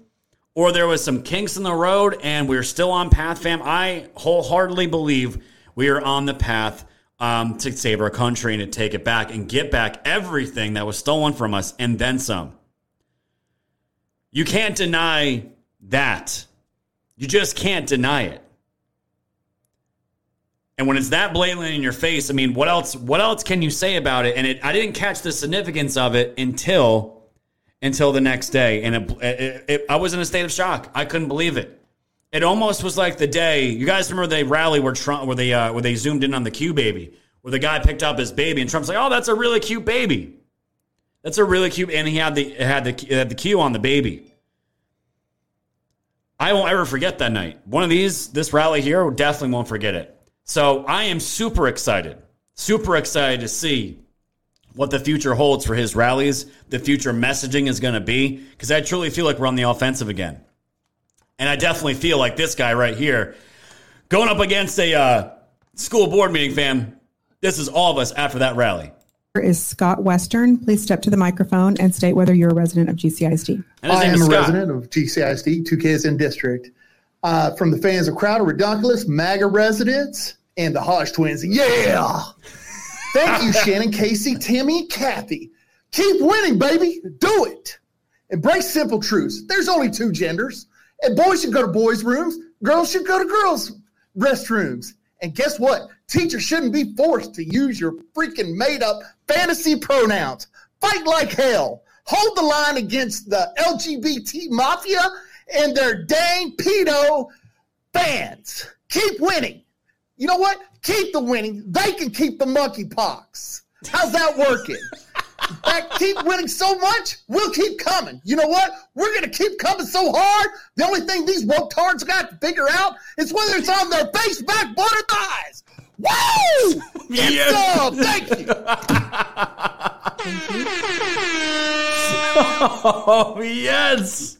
or there was some kinks in the road and we're still on path, fam. I wholeheartedly believe we are on the path um, to save our country and to take it back and get back everything that was stolen from us and then some. You can't deny that. You just can't deny it. And when it's that blatantly in your face, I mean, what else? What else can you say about it? And it, I didn't catch the significance of it until until the next day, and it, it, I was in a state of shock. I couldn't believe it. It almost was like the day you guys remember the rally where Trump, where they uh, where they zoomed in on the Q baby, where the guy picked up his baby, and Trump's like, "Oh, that's a really cute baby. That's a really cute," and he had the had the had the Q on the baby. I won't ever forget that night. One of these, this rally here, definitely won't forget it. So I am super excited, super excited to see what the future holds for his rallies, the future messaging is going to be, because I truly feel like we're on the offensive again. And I definitely feel like this guy right here, going up against a uh, school board meeting, fam, this is all of us after that rally. is Scott Western. Please step to the microphone and state whether you're a resident of GCISD. And his I name am is a resident of GCISD, two kids in district. Uh, from the fans of Crowder Redonkulous, MAGA residents, and the Hodge twins. Yeah! Thank you, Shannon, Casey, Timmy, and Kathy. Keep winning, baby. Do it. Embrace simple truths. There's only two genders, and boys should go to boys' rooms, girls should go to girls' restrooms. And guess what? Teachers shouldn't be forced to use your freaking made up fantasy pronouns. Fight like hell. Hold the line against the LGBT mafia and their dang pedo fans. Keep winning. You know what? Keep the winning. They can keep the monkeypox. How's that working? Keep winning so much, we'll keep coming. You know what? We're going to keep coming so hard. The only thing these woke tards got to figure out is whether it's on their face, back, butt, or thighs. Woo! Yes. Thank you. Oh, yes.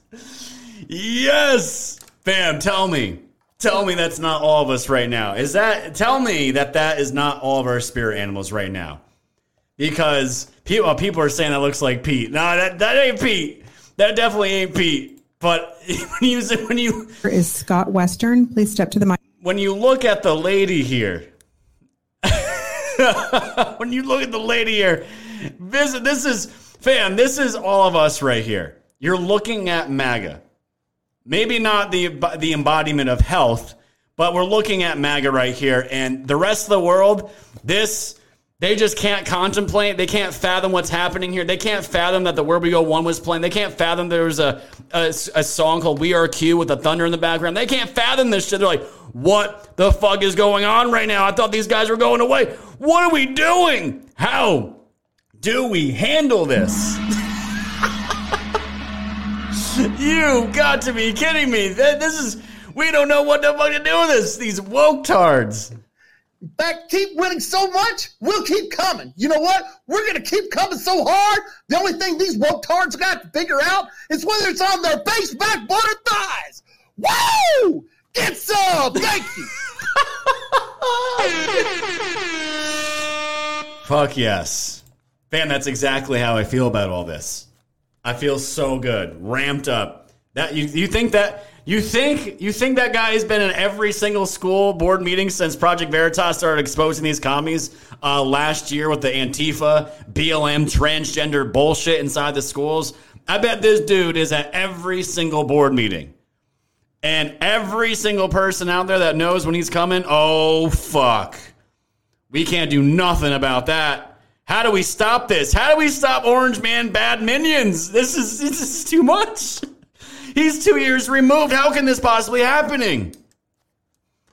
Yes. Fam, tell me. Tell me that's not all of us right now. Is that, tell me that that is not all of our spirit animals right now. Because people, people are saying that looks like Pete. No, that, that ain't Pete. That definitely ain't Pete. But when you, when you, Is Scott Western. Please step to the mic. when you look at the lady here, when you look at the lady here, this, this is, fam, this is all of us right here. You're looking at MAGA. Maybe not the, the embodiment of health, but we're looking at MAGA right here. And the rest of the world, this, they just can't contemplate. They can't fathom what's happening here. They can't fathom that the Where We Go One was playing. They can't fathom there was a, a, a song called We Are Q with the thunder in the background. They can't fathom this shit. They're like, what the fuck is going on right now? I thought these guys were going away. What are we doing? How do we handle this? you got to be kidding me. Th- This is, we don't know what the fuck to do with this. These woke tards. Fact, keep winning so much, we'll keep coming. You know what? We're going to keep coming so hard. The only thing these woke tards got to figure out is whether it's on their face, back, butt, or thighs. Woo! Get some! Thank you. Fuck yes. Fam, that's exactly how I feel about all this. I feel so good, ramped up. That you you think that you think you think that guy has been in every single school board meeting since Project Veritas started exposing these commies uh, last year with the Antifa, BLM, transgender bullshit inside the schools. I bet this dude is at every single board meeting. And every single person out there that knows when he's coming, oh fuck. We can't do nothing about that. How do we stop this? How do we stop Orange Man bad minions? This is this is too much. He's two years removed. How can this possibly happening?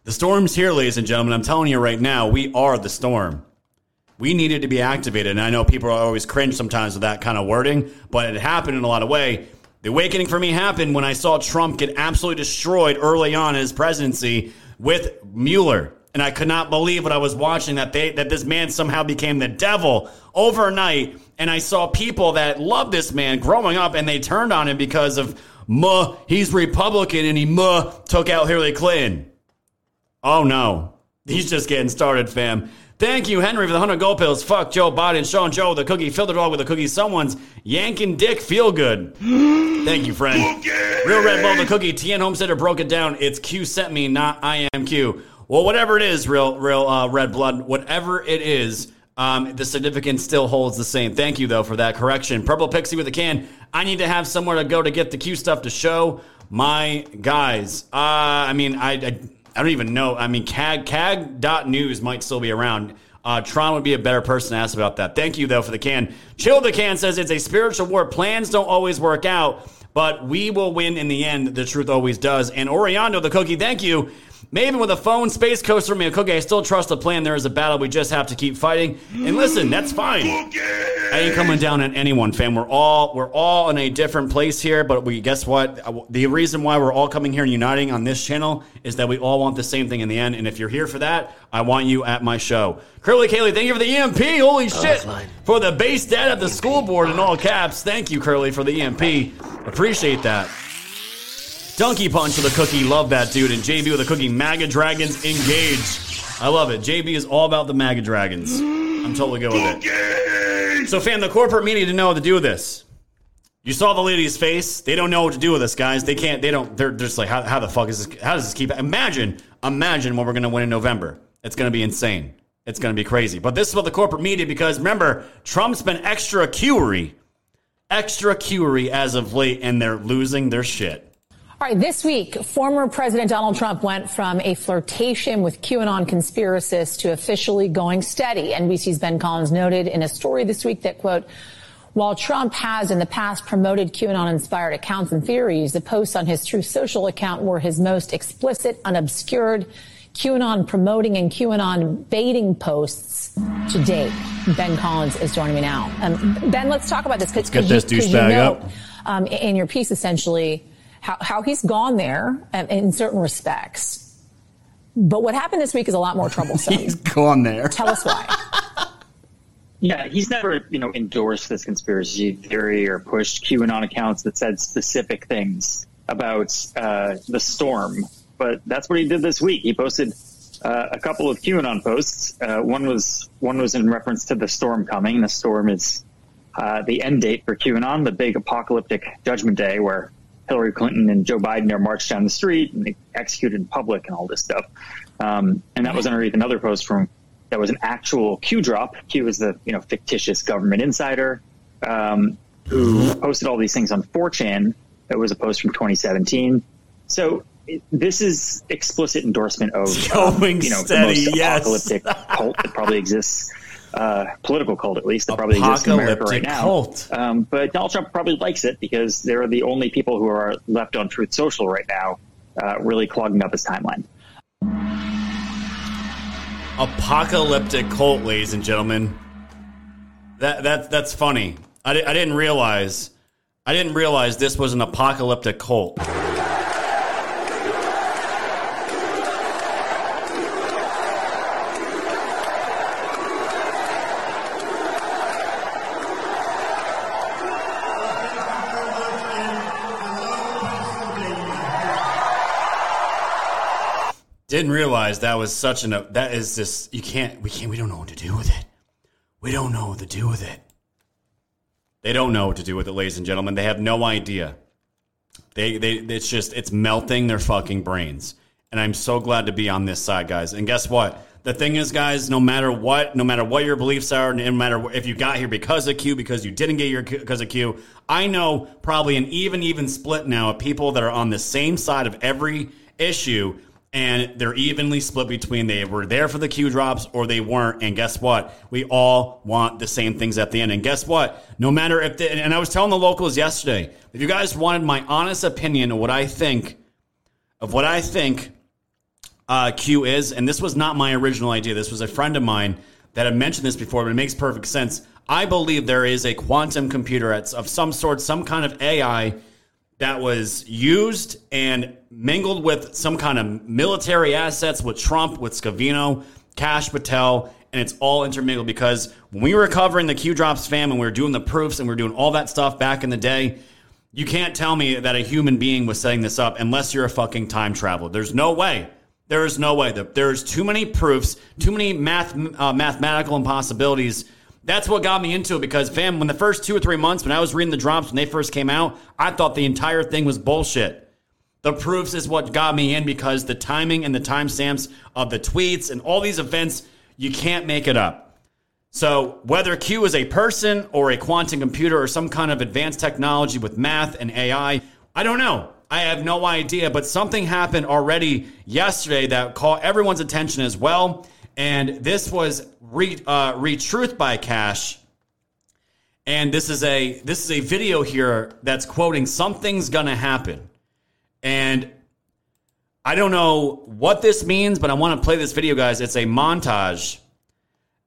The storm's here, ladies and gentlemen. I'm telling you right now, we are the storm. We needed to be activated, and I know people are always cringe sometimes with that kind of wording, but it happened in a lot of way. The awakening for me happened when I saw Trump get absolutely destroyed early on in his presidency with Mueller. And I could not believe what I was watching that they that this man somehow became the devil overnight. And I saw people that loved this man growing up and they turned on him because of muh, he's Republican and he muh took out Hillary Clinton. Oh no. He's just getting started, fam. Thank you, Henry, for the 100 gold pills. Fuck Joe Biden, Sean Joe, the cookie, filled the dog with the cookie. Someone's yanking dick feel good. Thank you, friend. Real Red Bull, the cookie. TN Homesteader broke it down. It's Q sent me, not I am Q. Well, whatever it is, real, real uh, red blood, whatever it is, um, the significance still holds the same. Thank you, though, for that correction. Purple Pixie with a can. I need to have somewhere to go to get the Q stuff to show my guys. Uh, I mean, I, I I don't even know. I mean, CAG, CAG.news might still be around. Uh, Tron would be a better person to ask about that. Thank you, though, for the can. Chill the can says it's a spiritual war. Plans don't always work out, but we will win in the end. The truth always does. And Oriando, the cookie, thank you. Maybe with a phone, space coaster, me a cookie. I still trust the plan. There is a battle. We just have to keep fighting. And listen, that's fine. Okay. I ain't coming down on anyone, fam. We're all we're all in a different place here, but we guess what? The reason why we're all coming here and uniting on this channel is that we all want the same thing in the end. And if you're here for that, I want you at my show. Curly Kaylee, thank you for the EMP. Holy shit! For the base dad at the school board in all caps. Thank you, Curly, for the EMP. Appreciate that. Donkey Punch with a cookie. Love that dude. And JB with a cookie. MAGA Dragons engage. I love it. JB is all about the MAGA Dragons. I'm totally good with it. So, fam, the corporate media didn't know what to do with this. You saw the lady's face. They don't know what to do with this, guys. They can't. They don't. They're, they're just like, how, how the fuck is this? How does this keep? Imagine, imagine what we're gonna win in November. It's gonna be insane. It's gonna be crazy. But this is what the corporate media, because remember, Trump's been extra curie, extra curie as of late, and they're losing their shit. All right, this week, former President Donald Trump went from a flirtation with QAnon conspiracists to officially going steady. NBC's Ben Collins noted in a story this week that, quote, while Trump has in the past promoted QAnon inspired accounts and theories, the posts on his Truth Social account were his most explicit, unobscured QAnon promoting and QAnon baiting posts to date. Ben Collins is joining me now. Um, ben, let's talk about this. Let's get this douchebag up. Um, in your piece, essentially, how, how he's gone there in certain respects. But what happened this week is a lot more troublesome. He's gone there. Tell us why. Yeah, he's never, you know, endorsed this conspiracy theory or pushed QAnon accounts that said specific things about uh, the storm. But that's what he did this week. He posted uh, a couple of QAnon posts. Uh, one was one was in reference to the storm coming. The storm is uh, the end date for QAnon, the big apocalyptic judgment day where Hillary Clinton and Joe Biden are marched down the street and executed in public and all this stuff. Um, and that was underneath another post from that was an actual Q drop. Q is the you know fictitious government insider um, who posted all these things on 4chan. That was a post from 2017. So it, this is explicit endorsement of um, you know steady, the most yes. apocalyptic cult that probably exists. Uh, political cult, at least, that probably exists in America right now. cult. Um, but Donald Trump probably likes it because they're the only people who are left on Truth Social right now, uh, really clogging up his timeline. Apocalyptic cult, ladies and gentlemen. That that that's funny. I, di- I didn't realize. I didn't realize this was an apocalyptic cult. Didn't realize that was such an that is just you can't we can't we don't know what to do with it. We don't know what to do with it. They don't know what to do with it, ladies and gentlemen. They have no idea. They they it's just it's melting their fucking brains. And I'm so glad to be on this side, guys. And guess what? The thing is, guys, no matter what, no matter what your beliefs are, no matter if you got here because of Q, because you didn't get here because of Q, I know probably an even even split now of people that are on the same side of every issue and they're evenly split between they were there for the Q drops or they weren't. And guess what? We all want the same things at the end. And guess what? No matter if, they, and I was telling the locals yesterday, if you guys wanted my honest opinion of what I think, of what I think uh, Q is, and this was not my original idea. This was a friend of mine that had mentioned this before, but it makes perfect sense. I believe there is a quantum computer at, of some sort, some kind of AI that was used and mingled with some kind of military assets with Trump, with Scavino, Kash Patel, and it's all intermingled because when we were covering the Q Drops fam and we were doing the proofs and we were doing all that stuff back in the day, you can't tell me that a human being was setting this up unless you're a fucking time traveler. There's no way. There is no way. There's too many proofs, too many math, uh, mathematical impossibilities. That's what got me into it because, fam, when the first two or three months when I was reading the drops when they first came out, I thought the entire thing was bullshit. The proofs is what got me in because the timing and the timestamps of the tweets and all these events, you can't make it up. So, whether Q is a person or a quantum computer or some kind of advanced technology with math and AI, I don't know. I have no idea, but something happened already yesterday that caught everyone's attention as well. And this was re, uh, retruth by Kash. And this is a this is a video here that's quoting something's gonna happen. And I don't know what this means, but I want to play this video, guys. It's a montage.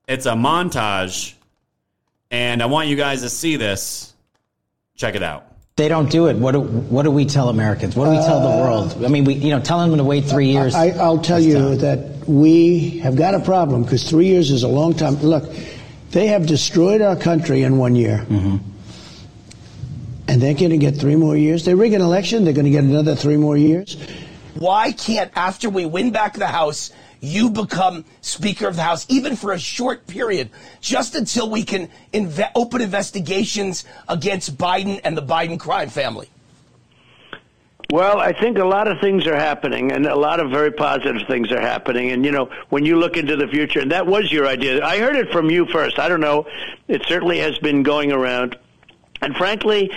It's a montage. And I want you guys to see this. Check it out. They don't do it. What do, what do we tell Americans? What do we tell the world? I mean, we you know telling them to wait three years. I, I'll tell you that we have got a problem because three years is a long time. Look, they have destroyed our country in one year. Mm-hmm. And they're going to get three more years. They rig an election, they're going to get another three more years. Why can't, after we win back the House, you become Speaker of the House, even for a short period, just until we can inve- open investigations against Biden and the Biden crime family? Well, I think a lot of things are happening, and a lot of very positive things are happening. And you know, when you look into the future, and that was your idea. I heard it from you first. I don't know. It certainly has been going around, and frankly,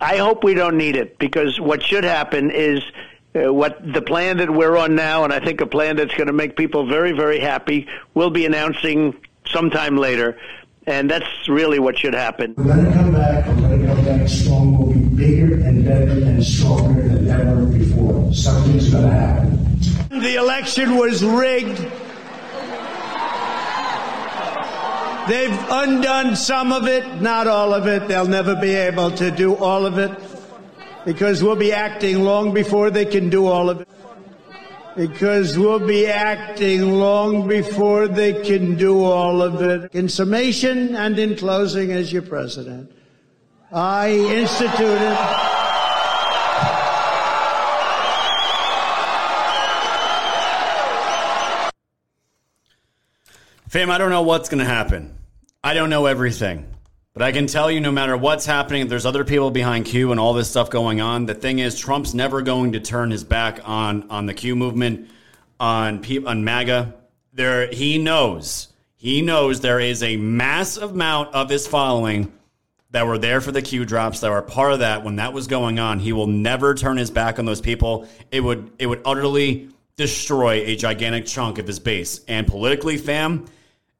I hope we don't need it because what should happen is. Uh, what the plan that we're on now, and I think a plan that's going to make people very, very happy, we'll be announcing sometime later, and that's really what should happen. We're going to come back, we're going to come back strong, bigger and better and stronger than ever before. Something's going to happen. The election was rigged. They've undone some of it, not all of it. They'll never be able to do all of it because we'll be acting long before they can do all of it. Because we'll be acting long before they can do all of it. In summation and in closing, as your president, I instituted. Fam, I don't know what's going to happen. I don't know everything. But I can tell you, no matter what's happening, there's other people behind Q and all this stuff going on, the thing is, Trump's never going to turn his back on on the Q movement, on pe- on MAGA. There, he knows, he knows there is a massive amount of his following that were there for the Q drops, that were part of that when that was going on. He will never turn his back on those people. It would it would utterly destroy a gigantic chunk of his base. And politically, fam,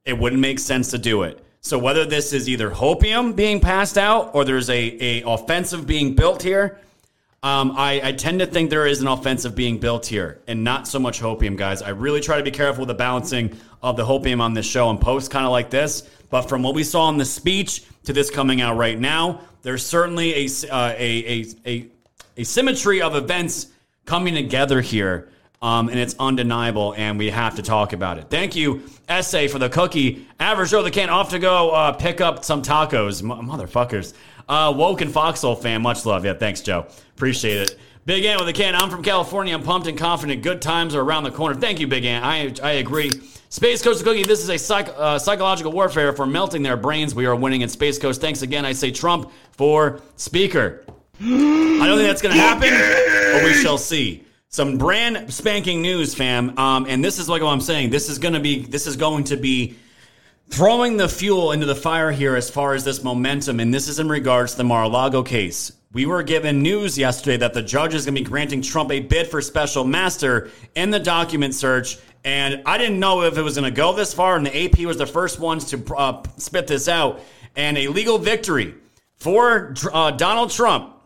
it wouldn't make sense to do it. So whether this is either hopium being passed out or there's a, a offensive being built here, um, I, I tend to think there is an offensive being built here and not so much hopium, guys. I really try to be careful with the balancing of the hopium on this show and posts kind of like this. But from what we saw in the speech to this coming out right now, there's certainly a, uh, a, a, a, a symmetry of events coming together here. Um, and it's undeniable, and we have to talk about it. Thank you, Essay, for the cookie. Average Joe the can off to go uh, pick up some tacos, M- motherfuckers. Uh, Woke and Foxhole fan, much love. Yeah, thanks, Joe. Appreciate it. Big Ant with a can. I'm from California. I'm pumped and confident. Good times are around the corner. Thank you, Big Ant. I, I agree. Space Coast Cookie, this is a psych, uh, psychological warfare for melting their brains. We are winning in Space Coast. Thanks again. I say Trump for Speaker. I don't think that's going to happen, but we shall see some brand spanking news, fam. Um, and this is like what I'm saying. This is going to be this is going to be throwing the fuel into the fire here as far as this momentum. And this is in regards to the Mar-a-Lago case. We were given news yesterday that the judge is going to be granting Trump a bid for special master in the document search. And I didn't know if it was going to go this far. And the AP was the first ones to uh, spit this out. And a legal victory for uh, Donald Trump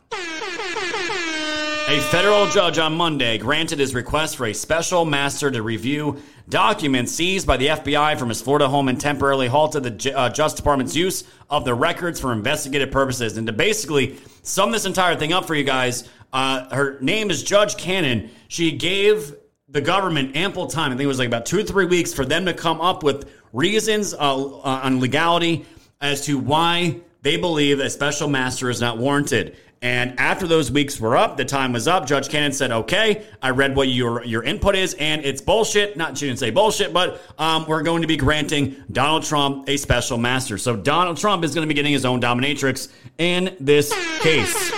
a federal judge on Monday granted his request for a special master to review documents seized by the FBI from his Florida home and temporarily halted the uh, Justice Department's use of the records for investigative purposes. And to basically sum this entire thing up for you guys, uh, her name is Judge Cannon. She gave the government ample time. I think it was like about two or three weeks for them to come up with reasons uh, uh, on legality as to why they believe a special master is not warranted. And after those weeks were up, the time was up. Judge Cannon said, "Okay, I read what your your input is, and it's bullshit." Not she didn't say bullshit, but um, we're going to be granting Donald Trump a special master. So Donald Trump is going to be getting his own dominatrix in this case.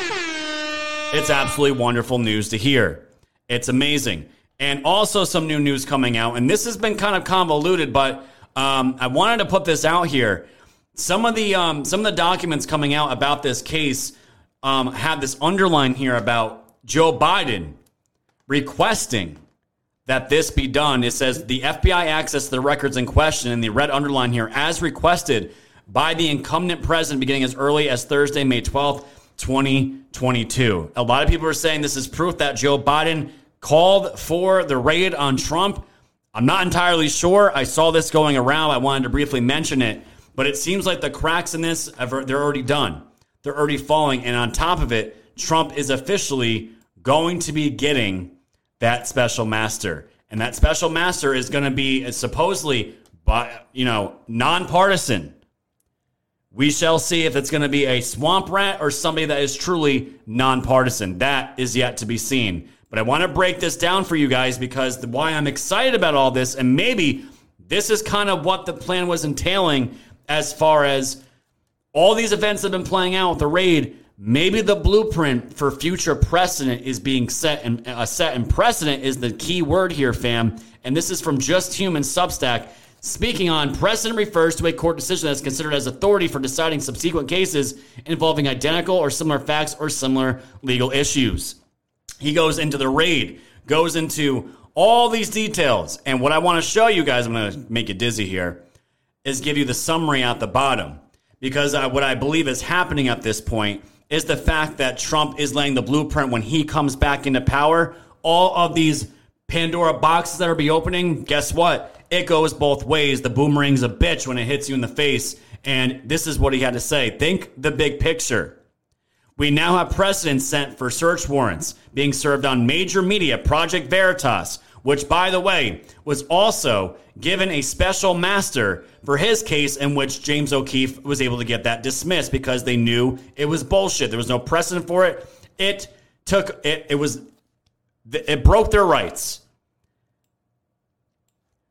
It's absolutely wonderful news to hear. It's amazing, and also some new news coming out. And this has been kind of convoluted, but um, I wanted to put this out here. Some of the um, some of the documents coming out about this case um, have this underline here about Joe Biden requesting that this be done. It says the FBI accessed the records in question in the red underline here as requested by the incumbent president beginning as early as Thursday, May 12th, 2022. A lot of people are saying this is proof that Joe Biden called for the raid on Trump. I'm not entirely sure. I saw this going around. I wanted to briefly mention it, but it seems like the cracks in this, they're already done. They're already falling. And on top of it, Trump is officially going to be getting that special master. And that special master is going to be uh, supposedly, by, you know, nonpartisan. We shall see if it's going to be a swamp rat or somebody that is truly nonpartisan. That is yet to be seen. But I want to break this down for you guys because the, why I'm excited about all this, and maybe this is kind of what the plan was entailing as far as all these events have been playing out with the raid. Maybe the blueprint for future precedent is being set, and uh, set, and precedent is the key word here, fam. And this is from Just Human Substack. Speaking on precedent refers to a court decision that's considered as authority for deciding subsequent cases involving identical or similar facts or similar legal issues. He goes into the raid, goes into all these details. And what I want to show you guys, I'm going to make you dizzy here, is give you the summary at the bottom. Because uh, what I believe is happening at this point is the fact that Trump is laying the blueprint when he comes back into power. All of these Pandora boxes that are be opening, guess what? It goes both ways. The boomerang's a bitch when it hits you in the face. And this is what he had to say. Think the big picture. We now have precedent sent for search warrants being served on major media, Project Veritas, which, by the way, was also given a special master for his case in which James O'Keefe was able to get that dismissed because they knew it was bullshit. There was no precedent for it. It took it. It was it broke their rights.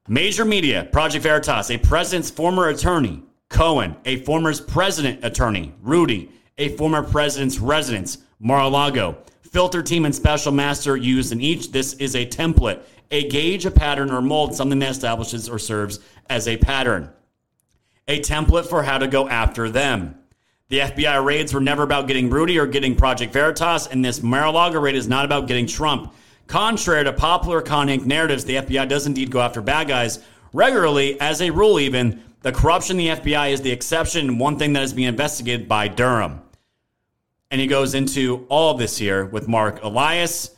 Major media, Project Veritas, a president's former attorney, Cohen, a former president attorney, Rudy, a former president's residence, Mar-a-Lago. Filter team and special master used in each. This is a template, a gauge, a pattern, or mold, something that establishes or serves as a pattern. A template for how to go after them. The FBI raids were never about getting Rudy or getting Project Veritas, and this Mar-a-Lago raid is not about getting Trump. Contrary to popular con Inc. narratives, the FBI does indeed go after bad guys regularly. As a rule, even the corruption in the FBI is the exception, one thing that is being investigated by Durham. And he goes into all this here with Marc Elias.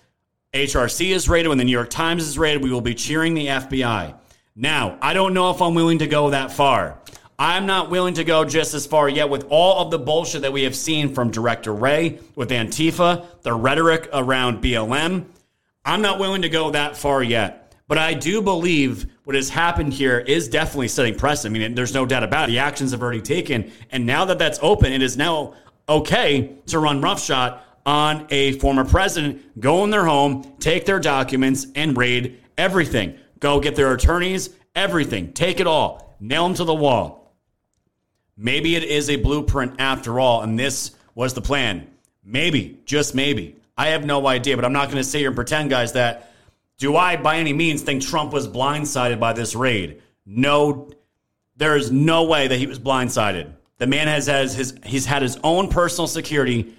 HRC is rated. When the New York Times is rated, we will be cheering the FBI. Now, I don't know if I'm willing to go that far. I'm not willing to go just as far yet with all of the bullshit that we have seen from Director Wray with Antifa, the rhetoric around BLM. I'm not willing to go that far yet. But I do believe what has happened here is definitely setting precedent. I mean, there's no doubt about it. The actions have already taken. And now that that's open, it is now okay to run roughshod on a former president, go in their home, take their documents, and raid everything. Go get their attorneys, everything. Take it all. Nail them to the wall. Maybe it is a blueprint after all, and this was the plan. Maybe, just maybe. I have no idea, but I'm not going to sit here and pretend, guys, that do I by any means think Trump was blindsided by this raid? No, there is no way that he was blindsided. The man has, has his he's had his own personal security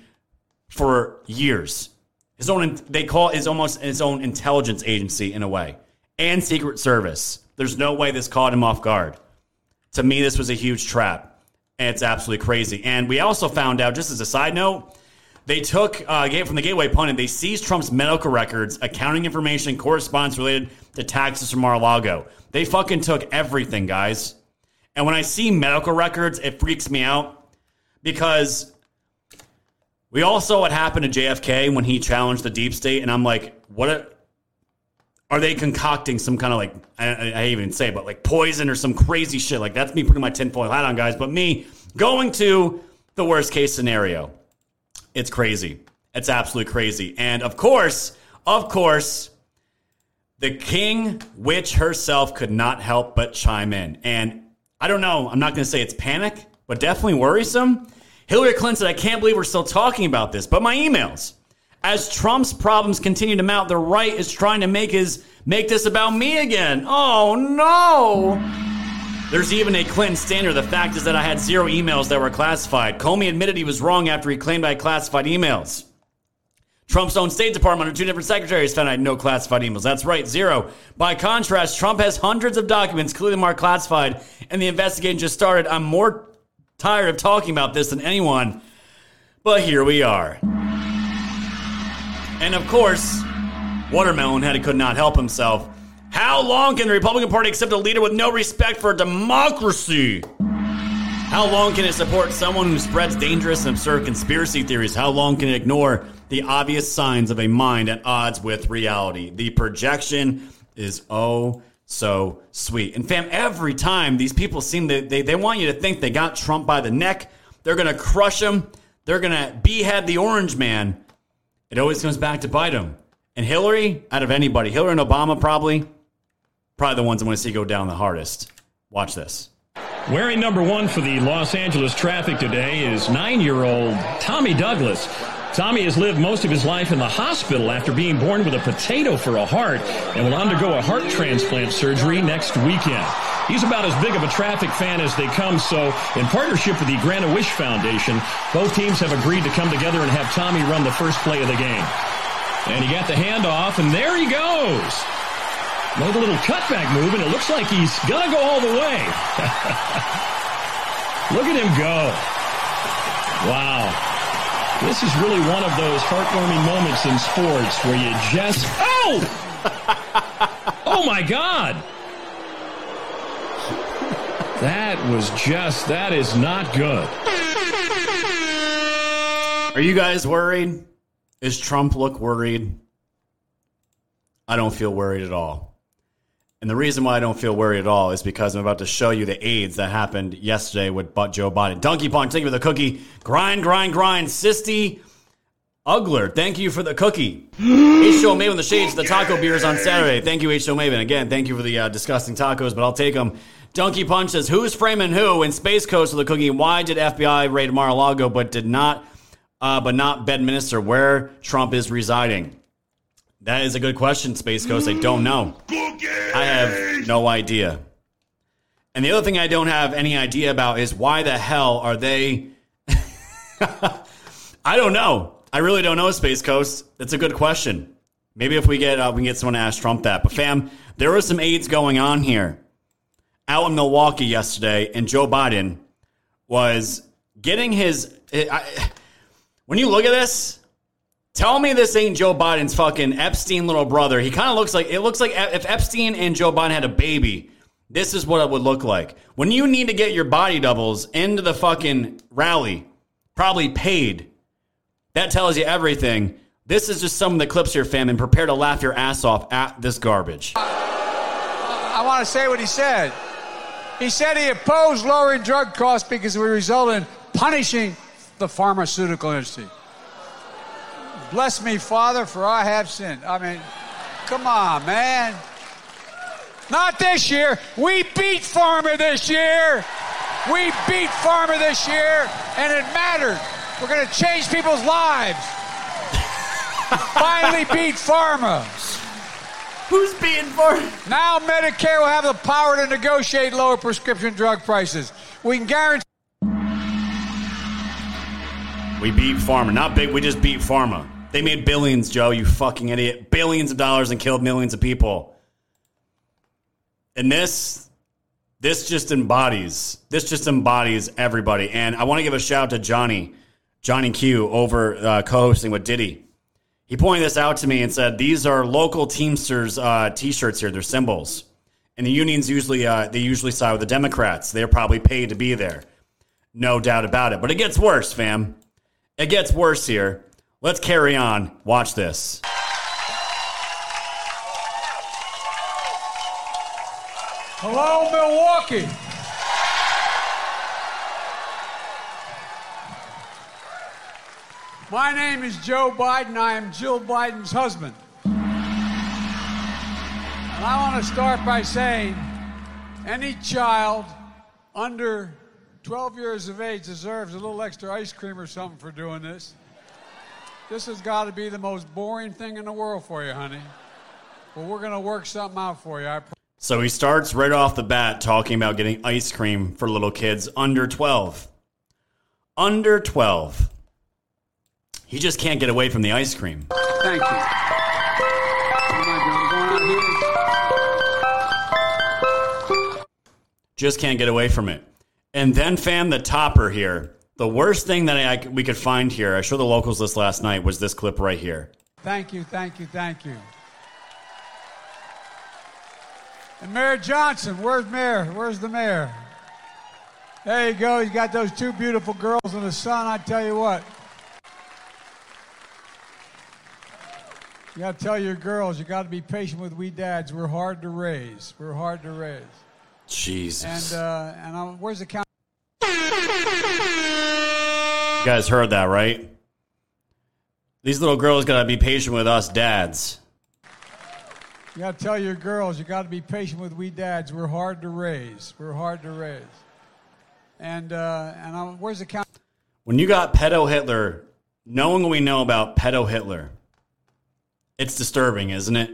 for years. His own they call it is almost his own intelligence agency in a way, and Secret Service. There's no way this caught him off guard. To me, this was a huge trap, and it's absolutely crazy. And we also found out, just as a side note, they took uh, from the Gateway Pundit. They seized Trump's medical records, accounting information, correspondence related to taxes from Mar-a-Lago. They fucking took everything, guys. And when I see medical records, it freaks me out because we all saw what happened to JFK when he challenged the deep state, and I'm like, what? Are they concocting some kind of like I, I, I even say, but like poison or some crazy shit? Like that's me putting my tinfoil hat on, guys. But me going to the worst case scenario. It's crazy. It's absolutely crazy. And of course, of course, the king witch herself could not help but chime in. And I don't know, I'm not going to say it's panic, but definitely worrisome. Hillary Clinton said, I can't believe we're still talking about this, but my emails. As Trump's problems continue to mount, the right is trying to make his make this about me again. Oh no. There's even a Clinton standard. The fact is that I had zero emails that were classified. Comey admitted he was wrong after he claimed I classified emails. Trump's own State Department under two different secretaries found out no classified emails. That's right, zero. By contrast, Trump has hundreds of documents clearly marked classified, and the investigation just started. I'm more tired of talking about this than anyone, but here we are. And of course, Watermelon Head could not help himself. How long can the Republican Party accept a leader with no respect for democracy? How long can it support someone who spreads dangerous and absurd conspiracy theories? How long can it ignore the obvious signs of a mind at odds with reality? The projection is oh so sweet. And fam, every time these people seem to, they, they want you to think they got Trump by the neck, they're going to crush him, they're going to behead the orange man. It always comes back to bite him. And Hillary, out of anybody, Hillary and Obama probably, probably the ones I want to see go down the hardest. Watch this. Wearing number one for the Los Angeles traffic today is nine year old Tommy Douglas. Tommy has lived most of his life in the hospital after being born with a potato for a heart and will undergo a heart transplant surgery next weekend. He's about as big of a traffic fan as they come, so in partnership with the Grant a Wish Foundation, both teams have agreed to come together and have Tommy run the first play of the game. And he got the handoff, and there he goes. Made a little cutback move, and it looks like he's to go all the way. Look at him go. Wow. This is really one of those heartwarming moments in sports where you just. Oh! oh my God! That was just. That is not good. Are you guys worried? Is Trump look worried? I don't feel worried at all. And the reason why I don't feel worried at all is because I'm about to show you the aids that happened yesterday with Joe Biden. Donkey Punch, thank you for the cookie. Grind, grind, grind. Sisty Ugler, thank you for the cookie. H2O Maven, the shades, the taco beers on Saturday. Thank you, H2O Maven. Again, thank you for the uh, disgusting tacos, but I'll take them. Donkey Punch says, Who's framing who? In Space Coast with the cookie. Why did FBI raid Mar-a-Lago but did not, uh, but not Bedminster, where Trump is residing? That is a good question, Space Coast. I don't know. I have no idea. And the other thing I don't have any idea about is why the hell are they. I don't know. I really don't know, Space Coast. That's a good question. Maybe if we get uh, we can get someone to ask Trump that. But fam, there was some aids going on here out in Milwaukee yesterday, and Joe Biden was getting his. I, when you look at this, tell me this ain't Joe Biden's fucking Epstein little brother. He kind of looks like it looks like if Epstein and Joe Biden had a baby. This is what it would look like when you need to get your body doubles into the fucking rally, probably paid. That tells you everything. This is just some of the clips here, fam, and prepare to laugh your ass off at this garbage. I want to say what he said. He said he opposed lowering drug costs because would result in punishing the pharmaceutical industry. Bless me, Father, for I have sinned. I mean, come on, man. Not this year. We beat Pharma this year. We beat Pharma this year, and it mattered. We're going to change people's lives. Finally beat Pharma. Who's beating Pharma? Now Medicare will have the power to negotiate lower prescription drug prices. We can guarantee. We beat Pharma. Not big, we just beat Pharma. They made billions, Joe, you fucking idiot. Billions of dollars and killed millions of people. And this, this just embodies, this just embodies everybody. And I want to give a shout out to Johnny, Johnny Q, over uh, co-hosting with Diddy. He pointed this out to me and said, "These are local Teamsters uh, T-shirts here. They're symbols, and the unions usually uh, they usually side with the Democrats. They're probably paid to be there, no doubt about it. But it gets worse, fam. It gets worse here. Let's carry on. Watch this. Hello, Milwaukee. My name is Joe Biden. I am Jill Biden's husband. And I want to start by saying any child under 12 years of age deserves a little extra ice cream or something for doing this. This has got to be the most boring thing in the world for you, honey. But we're going to work something out for you. So he starts right off the bat talking about getting ice cream for little kids under 12. Under 12. He just can't get away from the ice cream. Thank you. What am I doing? Going out here? Just can't get away from it. And then, fam, the topper here. The worst thing that I, we could find here, I showed the locals list last night, was this clip right here. Thank you, thank you, thank you. And Mayor Johnson, where's Mayor? Where's the mayor? There you go. You got those two beautiful girls in the sun. I tell you what. You got to tell your girls, you got to be patient with we dads. We're hard to raise. We're hard to raise. Jesus. And uh, and I'm, where's the count? You guys heard that, right? These little girls got to be patient with us dads. You got to tell your girls, you got to be patient with we dads. We're hard to raise. We're hard to raise. And uh, and I'm, where's the count? When you got pedo Hitler, knowing what we know about pedo Hitler, it's disturbing, isn't it?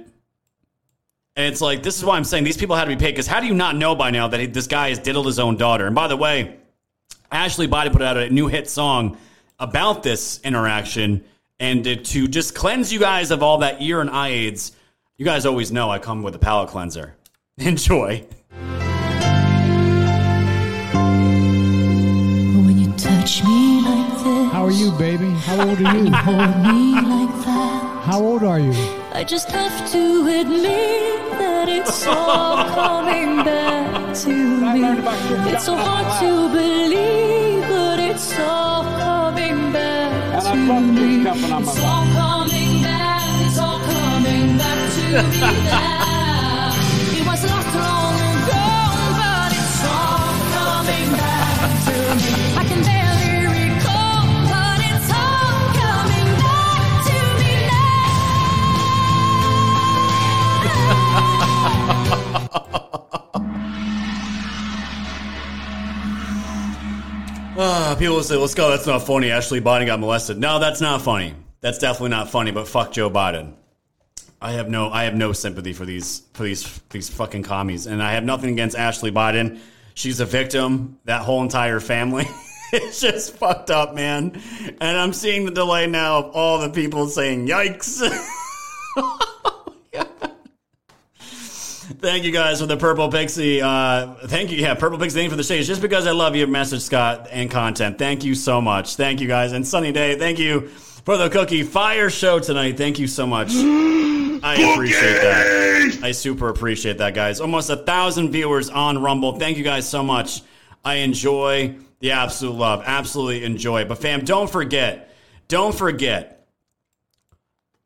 And it's like, this is why I'm saying these people had to be paid. Because how do you not know by now that he, this guy has diddled his own daughter? And by the way, Ashley Body put out a new hit song about this interaction. And to, to just cleanse you guys of all that ear and eye aids, you guys always know I come with a palate cleanser. Enjoy. When you touch me like this, How are you, baby? How old are you? hold me like that. How old are you? I just have to admit that it's all coming back to me. It's so hard to believe, but it's all coming back to me. It's all coming back, it's all coming back to me Ah, people will say, let's go. That's not funny. Ashley Biden got molested. No, that's not funny. That's definitely not funny, but fuck Joe Biden. I have no I have no sympathy for these for these these fucking commies. And I have nothing against Ashley Biden. She's a victim. That whole entire family. it's just fucked up, man. And I'm seeing the delay now of all the people saying yikes. Thank you guys for the purple pixie. Uh, thank you, yeah, purple pixie. Thank you for the stage. Just because I love your message, Scott, and content. Thank you so much. Thank you guys. And Sunny Day, thank you for the cookie fire show tonight. Thank you so much. I appreciate that. I super appreciate that, guys. Almost a thousand viewers on Rumble. Thank you guys so much. I enjoy the absolute love. Absolutely enjoy. But fam, don't forget, don't forget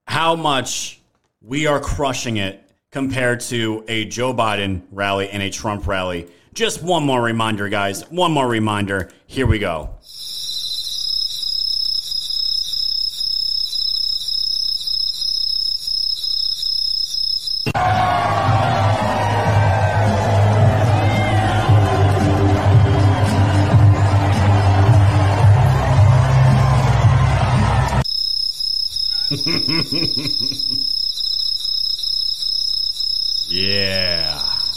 how much we are crushing it compared to a Joe Biden rally and a Trump rally. Just one more reminder, guys. One more reminder. Here we go. yeah.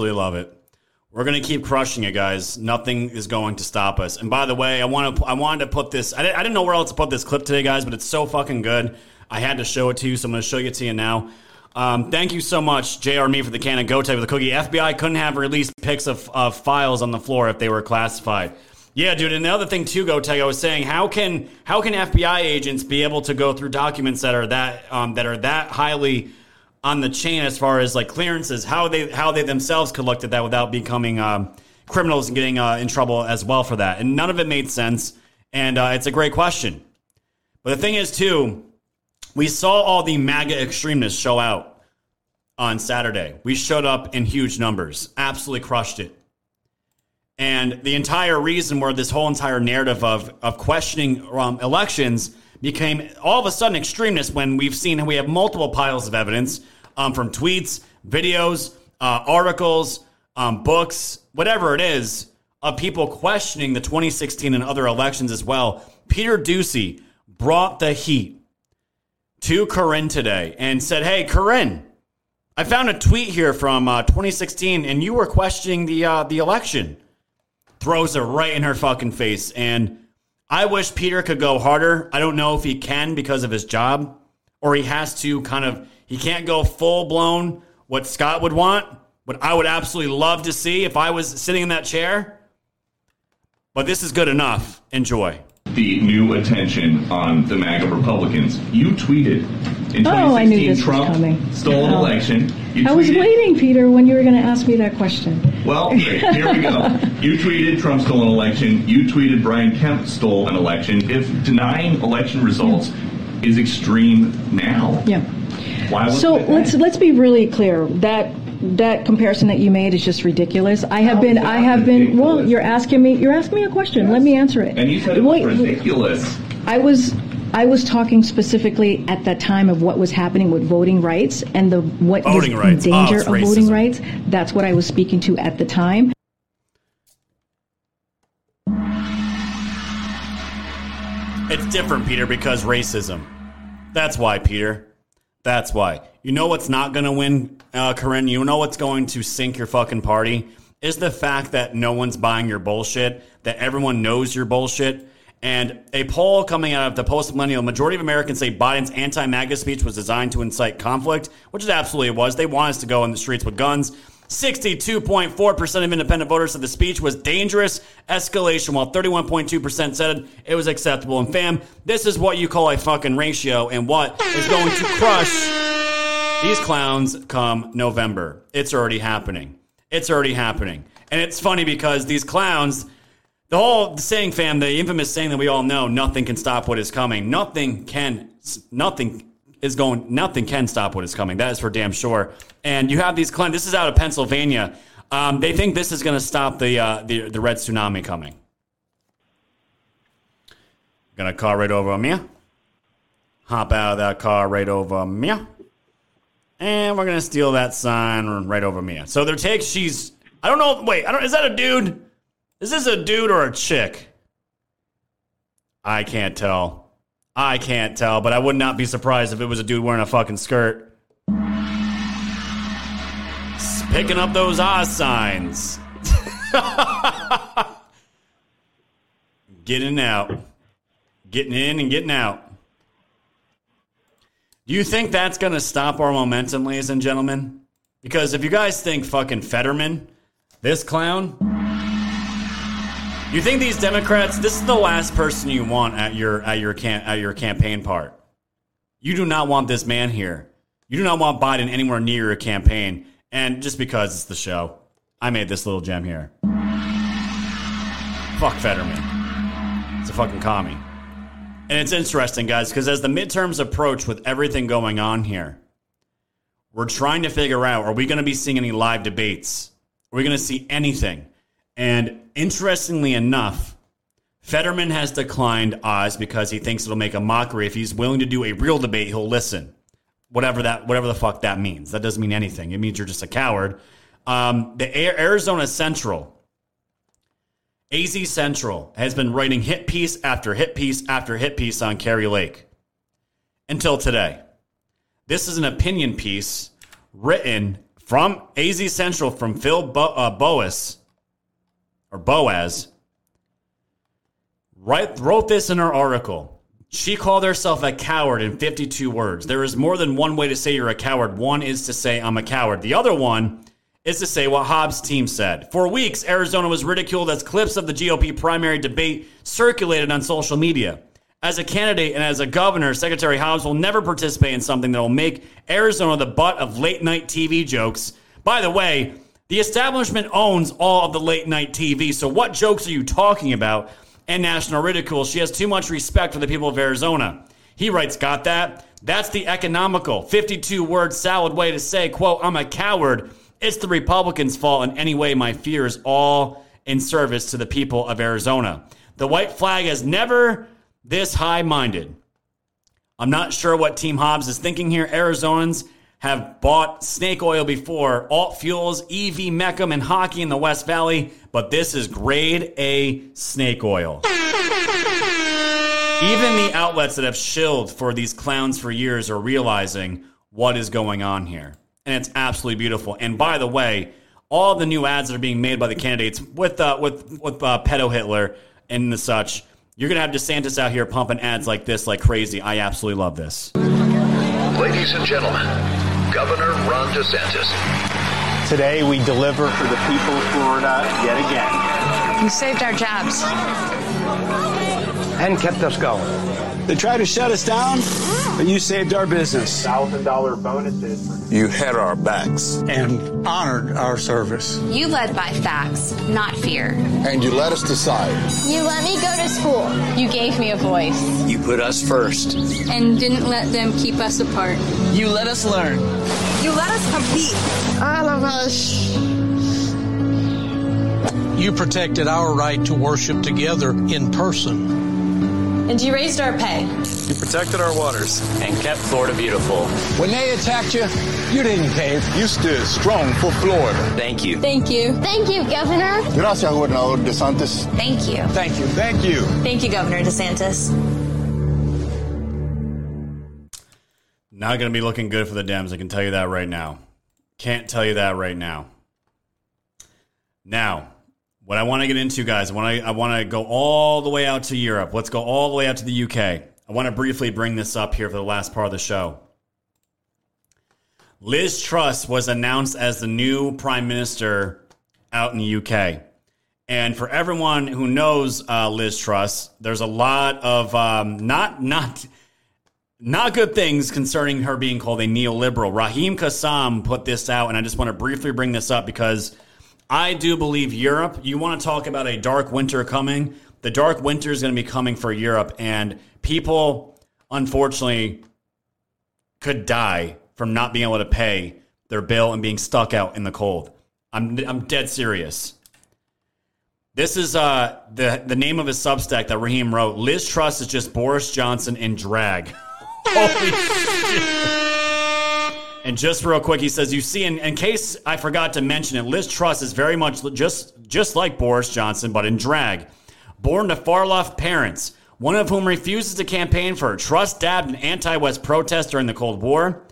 Absolutely love it. We're gonna keep crushing it, guys. Nothing is going to stop us. And by the way, I want to I wanted to put this. I didn't, I didn't know where else to put this clip today, guys, but it's so fucking good. I had to show it to you, so I'm gonna show it to you now. Um, thank you so much, JR Me for the can of Go Tag with the cookie. FBI couldn't have released pics of, of files on the floor if they were classified. Yeah, dude. And the other thing too, Go Tag, I was saying, how can how can FBI agents be able to go through documents that are that um, that are that highly on the chain as far as like clearances, how they how they themselves collected that without becoming um, criminals and getting uh, in trouble as well for that, and none of it made sense. And uh, it's a great question. But the thing is, too, we saw all the MAGA extremists show out on Saturday. We showed up in huge numbers, absolutely crushed it. And the entire reason where this whole entire narrative of of questioning um, elections became all of a sudden extremists when we've seen we have multiple piles of evidence um, from tweets, videos, uh, articles, um, books, whatever it is, of people questioning the 2016 and other elections as well. Peter Doocy brought the heat to Karine today and said, Hey, Karine, I found a tweet here from uh, 2016 and you were questioning the, uh, the election. Throws it right in her fucking face. And I wish Peter could go harder. I don't know if he can because of his job or he has to kind of, he can't go full blown what Scott would want, what I would absolutely love to see if I was sitting in that chair. But this is good enough. Enjoy. the new attention on the MAGA Republicans. You tweeted in 2016 Oh, I knew this was Trump coming. stole an Oh. election. You I was waiting, Peter, when you were going to ask me that question. Well, here we go. You tweeted Trump stole an election. You tweeted Brian Kemp stole an election. If denying election results is extreme now, Yeah. why So let's let's be really clear. That that comparison that you made is just ridiculous. I have been I have been well. You're asking me you're asking me a question. Let me answer it. And you said it was Wait, ridiculous. I was I was talking specifically at that time of what was happening with voting rights and the what Voting rights. Oh, danger it's of voting rights. That's what I was speaking to at the time. It's different, Peter, because racism. That's why, Peter. That's why. You know what's not going to win, uh, Karine? You know what's going to sink your fucking party? Is the fact that no one's buying your bullshit, that everyone knows your bullshit. And a poll coming out of the post millennial majority of Americans say Biden's anti MAGA speech was designed to incite conflict, which it absolutely was. They want us to go in the streets with guns. 62.4% of independent voters said the speech was dangerous escalation, while 31.2% said it was acceptable. And fam, this is what you call a fucking ratio and what is going to crush these clowns come November. It's already happening. It's already happening. And it's funny because these clowns, the whole saying, fam, the infamous saying that we all know, nothing can stop what is coming. Nothing can, nothing is going, nothing can stop what is coming. That is for damn sure. And you have these clowns. This is out of Pennsylvania. Um, they think this is going to stop the, uh, the the red tsunami coming. Gonna car right over me. Hop out of that car right over me. And we're gonna steal that sign right over Mia. So their take, she's I don't know. Wait, I don't. Is that a dude? Is this a dude or a chick? I can't tell. I can't tell, but I would not be surprised if it was a dude wearing a fucking skirt. Picking up those Oz signs. getting out. Getting in and getting out. Do you think that's going to stop our momentum, ladies and gentlemen? Because if you guys think fucking Fetterman, this clown, you think these Democrats, this is the last person you want at your at your can at your campaign part. You do not want this man here. You do not want Biden anywhere near your campaign. And just because it's the show, I made this little gem here. Fuck Fetterman. It's a fucking commie. And it's interesting, guys, because as the midterms approach with everything going on here, we're trying to figure out are we going to be seeing any live debates? Are we going to see anything? And interestingly enough, Fetterman has declined Oz because he thinks it'll make a mockery. If he's willing to do a real debate, he'll listen. Whatever that, whatever the fuck that means. That doesn't mean anything. It means you're just a coward. Um, the A- Arizona Central, AZ Central, has been writing hit piece after hit piece after hit piece on Kari Lake until today. This is an opinion piece written from AZ Central from Phil Bo- uh, Boas or Boaz. Right, wrote this in her article. She called herself a coward in 52 words. There is more than one way to say you're a coward. One is to say I'm a coward. The other one is to say what Hobbs' team said. For weeks, Arizona was ridiculed as clips of the GOP primary debate circulated on social media. As a candidate and as a governor, Secretary Hobbs will never participate in something that will make Arizona the butt of late night TV jokes. By the way, the establishment owns all of the late night TV, so what jokes are you talking about? And national ridicule. She has too much respect for the people of Arizona. He writes, Got that? That's the economical 52 word salad way to say, quote, I'm a coward. It's the Republicans' fault in any way. My fear is all in service to the people of Arizona. The white flag is never this high minded. I'm not sure what Team Hobbs is thinking here. Arizonans have bought snake oil before, alt fuels, Ev Mecham, and hockey in the West Valley, but this is grade A snake oil. Even the outlets that have shilled for these clowns for years are realizing what is going on here. And it's absolutely beautiful. And by the way, all the new ads that are being made by the candidates with uh, with with uh, pedo Hitler and the such, you're gonna have DeSantis out here pumping ads like this like crazy. I absolutely love this. Ladies and gentlemen, Governor Ron DeSantis. Today we deliver for the people of Florida yet again. You saved our jobs. And kept us going. They tried to shut us down, but you saved our business. Thousand dollar bonuses. You had our backs. And honored our service. You led by facts, not fear. And you let us decide. You let me go to school. You gave me a voice. You put us first. And didn't let them keep us apart. You let us learn. You let us compete. All of us. You protected our right to worship together in person. And you raised our pay. You protected our waters. And kept Florida beautiful. When they attacked you, you didn't cave. You stood strong for Florida. Thank you. Thank you. Thank you, Governor. Gracias, Gobernador DeSantis. Thank you. Thank you. Thank you. Thank you, Governor DeSantis. Not going to be looking good for the Dems. I can tell you that right now. Can't tell you that right now. Now, what I want to get into, guys, I want to I want to go all the way out to Europe. Let's go all the way out to the UK. I want to briefly bring this up here for the last part of the show. Liz Truss was announced as the new prime minister out in the UK. And for everyone who knows uh, Liz Truss, there's a lot of um, not not not good things concerning her being called a neoliberal. Raheem Kassam put this out, and I just want to briefly bring this up because I do believe Europe. You want to talk about a dark winter coming? The dark winter is going to be coming for Europe, and people, unfortunately, could die from not being able to pay their bill and being stuck out in the cold. I'm I'm dead serious. This is uh, the the name of his Substack that Raheem wrote. Liz Truss is just Boris Johnson in drag. Holy shit. And just real quick, he says, "You see, in, in case I forgot to mention it, Liz Truss is very much just just like Boris Johnson, but in drag. Born to far left parents, one of whom refuses to campaign for. Truss dabbed an anti-West protest during the Cold War,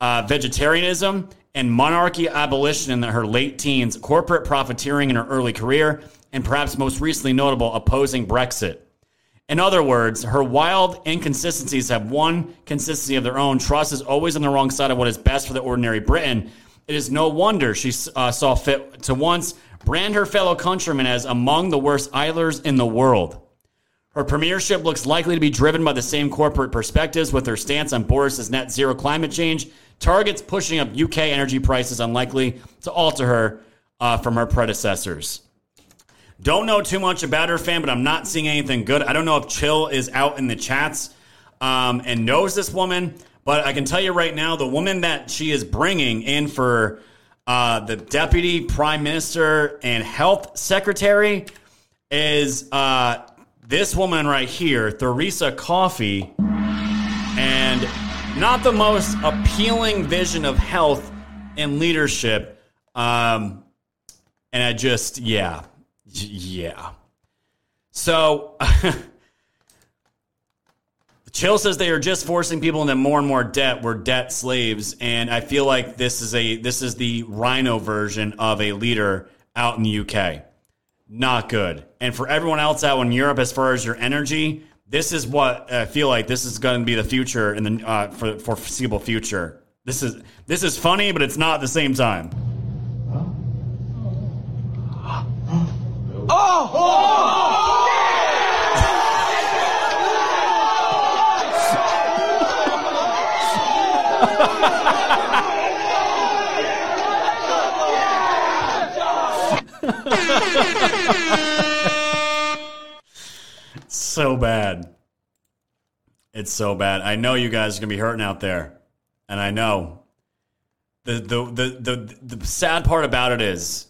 uh, vegetarianism, and monarchy abolition in her late teens, corporate profiteering in her early career, and perhaps most recently notable, opposing Brexit." In other words, her wild inconsistencies have one consistency of their own. Truss is always on the wrong side of what is best for the ordinary Briton. It is no wonder she uh, saw fit to once brand her fellow countrymen as among the worst idlers in the world. Her premiership looks likely to be driven by the same corporate perspectives, with her stance on Boris's net zero climate change targets pushing up UK energy prices unlikely to alter her uh, from her predecessors. Don't know too much about her, fan, but I'm not seeing anything good. I don't know if Chill is out in the chats um, and knows this woman, but I can tell you right now, the woman that she is bringing in for uh, the deputy prime minister and health secretary is uh, this woman right here, Theresa Coffey, and not the most appealing vision of health and leadership. Um, and I just, yeah, yeah. So, Chill says they are just forcing people into more and more debt. We're debt slaves, and I feel like this is a this is the RINO version of a leader out in the UK. Not good. And for everyone else out in Europe, as far as your energy, this is what I feel like. This is going to be the future in the uh, for for foreseeable future. This is this is funny, but it's not at the same time. Oh! so bad. It's so bad. I know you guys are gonna be hurting out there, and I know. The the the the, the sad part about it is,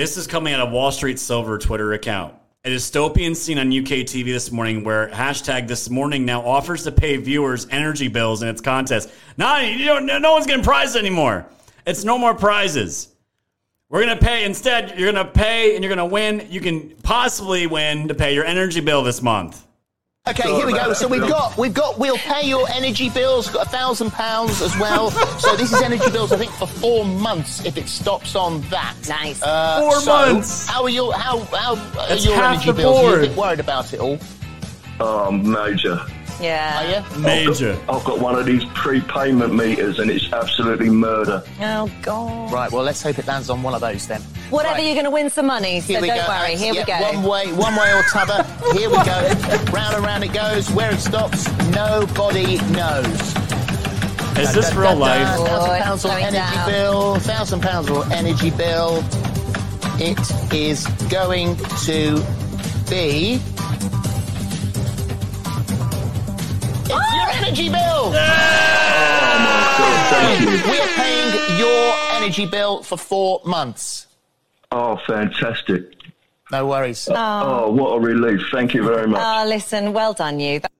this is coming out of Wall Street Silver Twitter account. A dystopian scene on UK TV this morning where hashtag this morning now offers to pay viewers energy bills in its contest. No, you don't, no one's getting prizes anymore. It's no more prizes. We're going to pay, instead, you're going to pay and you're going to win. You can possibly win to pay your energy bill this month. Okay, here we go. So we've got we've got we'll pay your energy bills. Got a thousand pounds as well. so this is energy bills, I think, for four months if it stops on that. Nice. Uh, Four so months. How are your how how are That's your half energy the bills? You're a bit worried about it all. Oh, major. Yeah. Major. I've got, I've got one of these prepayment meters and it's absolutely murder. Oh, God. Right. Well, let's hope it lands on one of those then. Whatever, Right. you're going to win some money, so Here we don't go. worry. Here Yeah, we go. One way, one way or t'other. Here we go. round and round it goes. Where it stops, nobody knows. Is this real life? Thousand Oh, pounds it's on going energy down. bill. Thousand pounds on energy bill. It is going to be. It's oh! your energy bill. Oh thank you. We are paying your energy bill for four months. Oh, fantastic. No worries. Oh, what a relief. Thank you very much. Oh, listen, well done, you.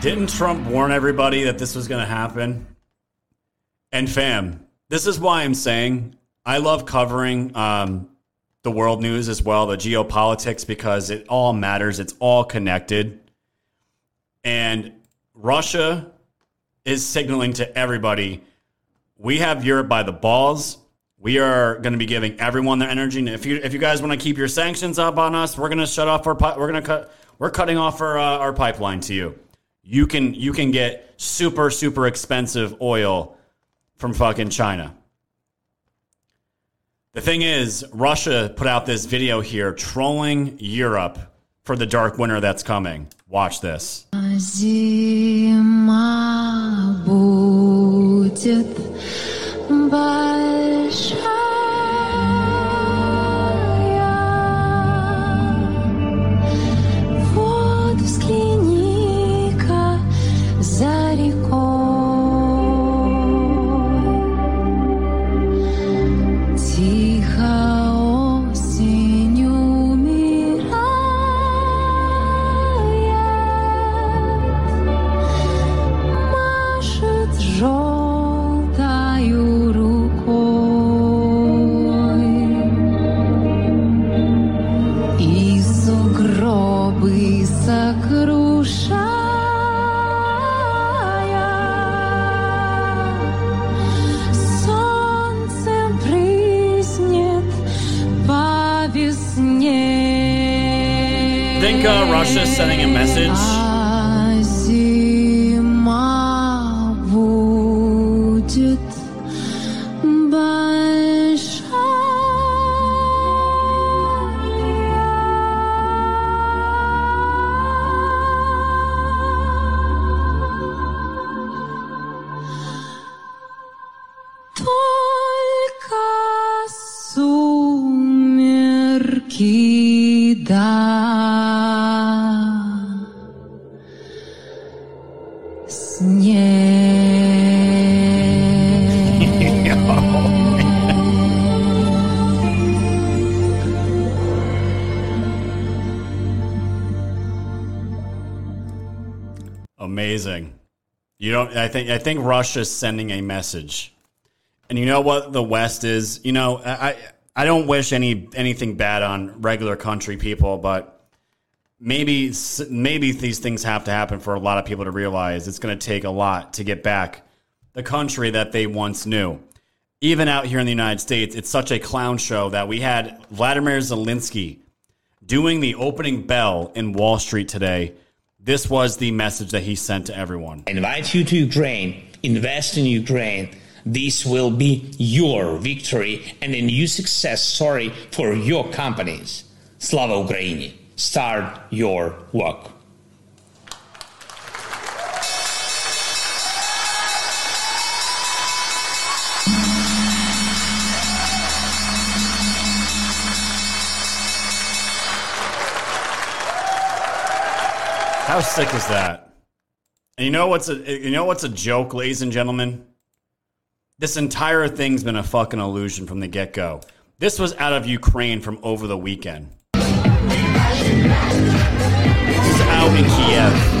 Didn't Trump warn everybody that this was going to happen? And fam, this is why I'm saying I love covering um, the world news as well, the geopolitics, because it all matters. It's all connected. And Russia is signaling to everybody we have Europe by the balls. We are going to be giving everyone their energy. And if you if you guys want to keep your sanctions up on us, we're going to shut off our we're going to cut we're cutting off our uh, our pipeline to you. You can you can get super super expensive oil from fucking China. The thing is, Russia put out this video here trolling Europe for the dark winter that's coming. Watch this. Зима будет большая. Uh, Russia's sending a message? Amazing. You don't. I think. I think Russia's sending a message, and you know what the West is. You know, I. I don't wish any anything bad on regular country people, but maybe maybe these things have to happen for a lot of people to realize it's going to take a lot to get back the country that they once knew. Even out here in the United States, it's such a clown show that we had Vladimir Zelensky doing the opening bell in Wall Street today. This was the message that he sent to everyone. I invite you to Ukraine, invest in Ukraine. This will be your victory and a new success story for your companies. Slava Ukraini. Start your work. How sick is that? And you know what's a you know what's a joke, ladies and gentlemen? This entire thing's been a fucking illusion from the get go. This was out of Ukraine from over the weekend. Kiev.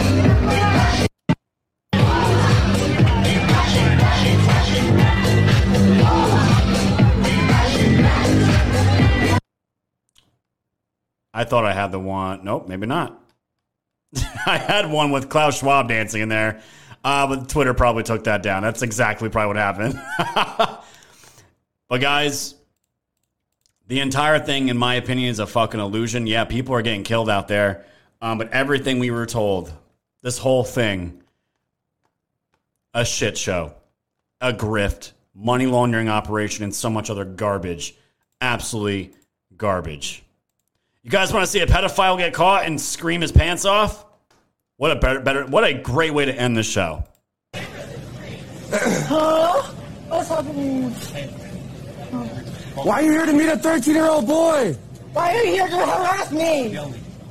I thought I had the one. Nope, maybe not. I had one with Klaus Schwab dancing in there, uh, but Twitter probably took that down. That's exactly probably what happened. but guys, the entire thing, in my opinion, is a fucking illusion. Yeah, people are getting killed out there, um, but everything we were told, this whole thing, a shit show, a grift, money laundering operation, and so much other garbage. Absolutely garbage. You guys want to see a pedophile get caught and scream his pants off? What a better, better, what a great way to end the show. Huh? What's happening? Why are you here to meet a 13 year old boy? Why are you here to harass me?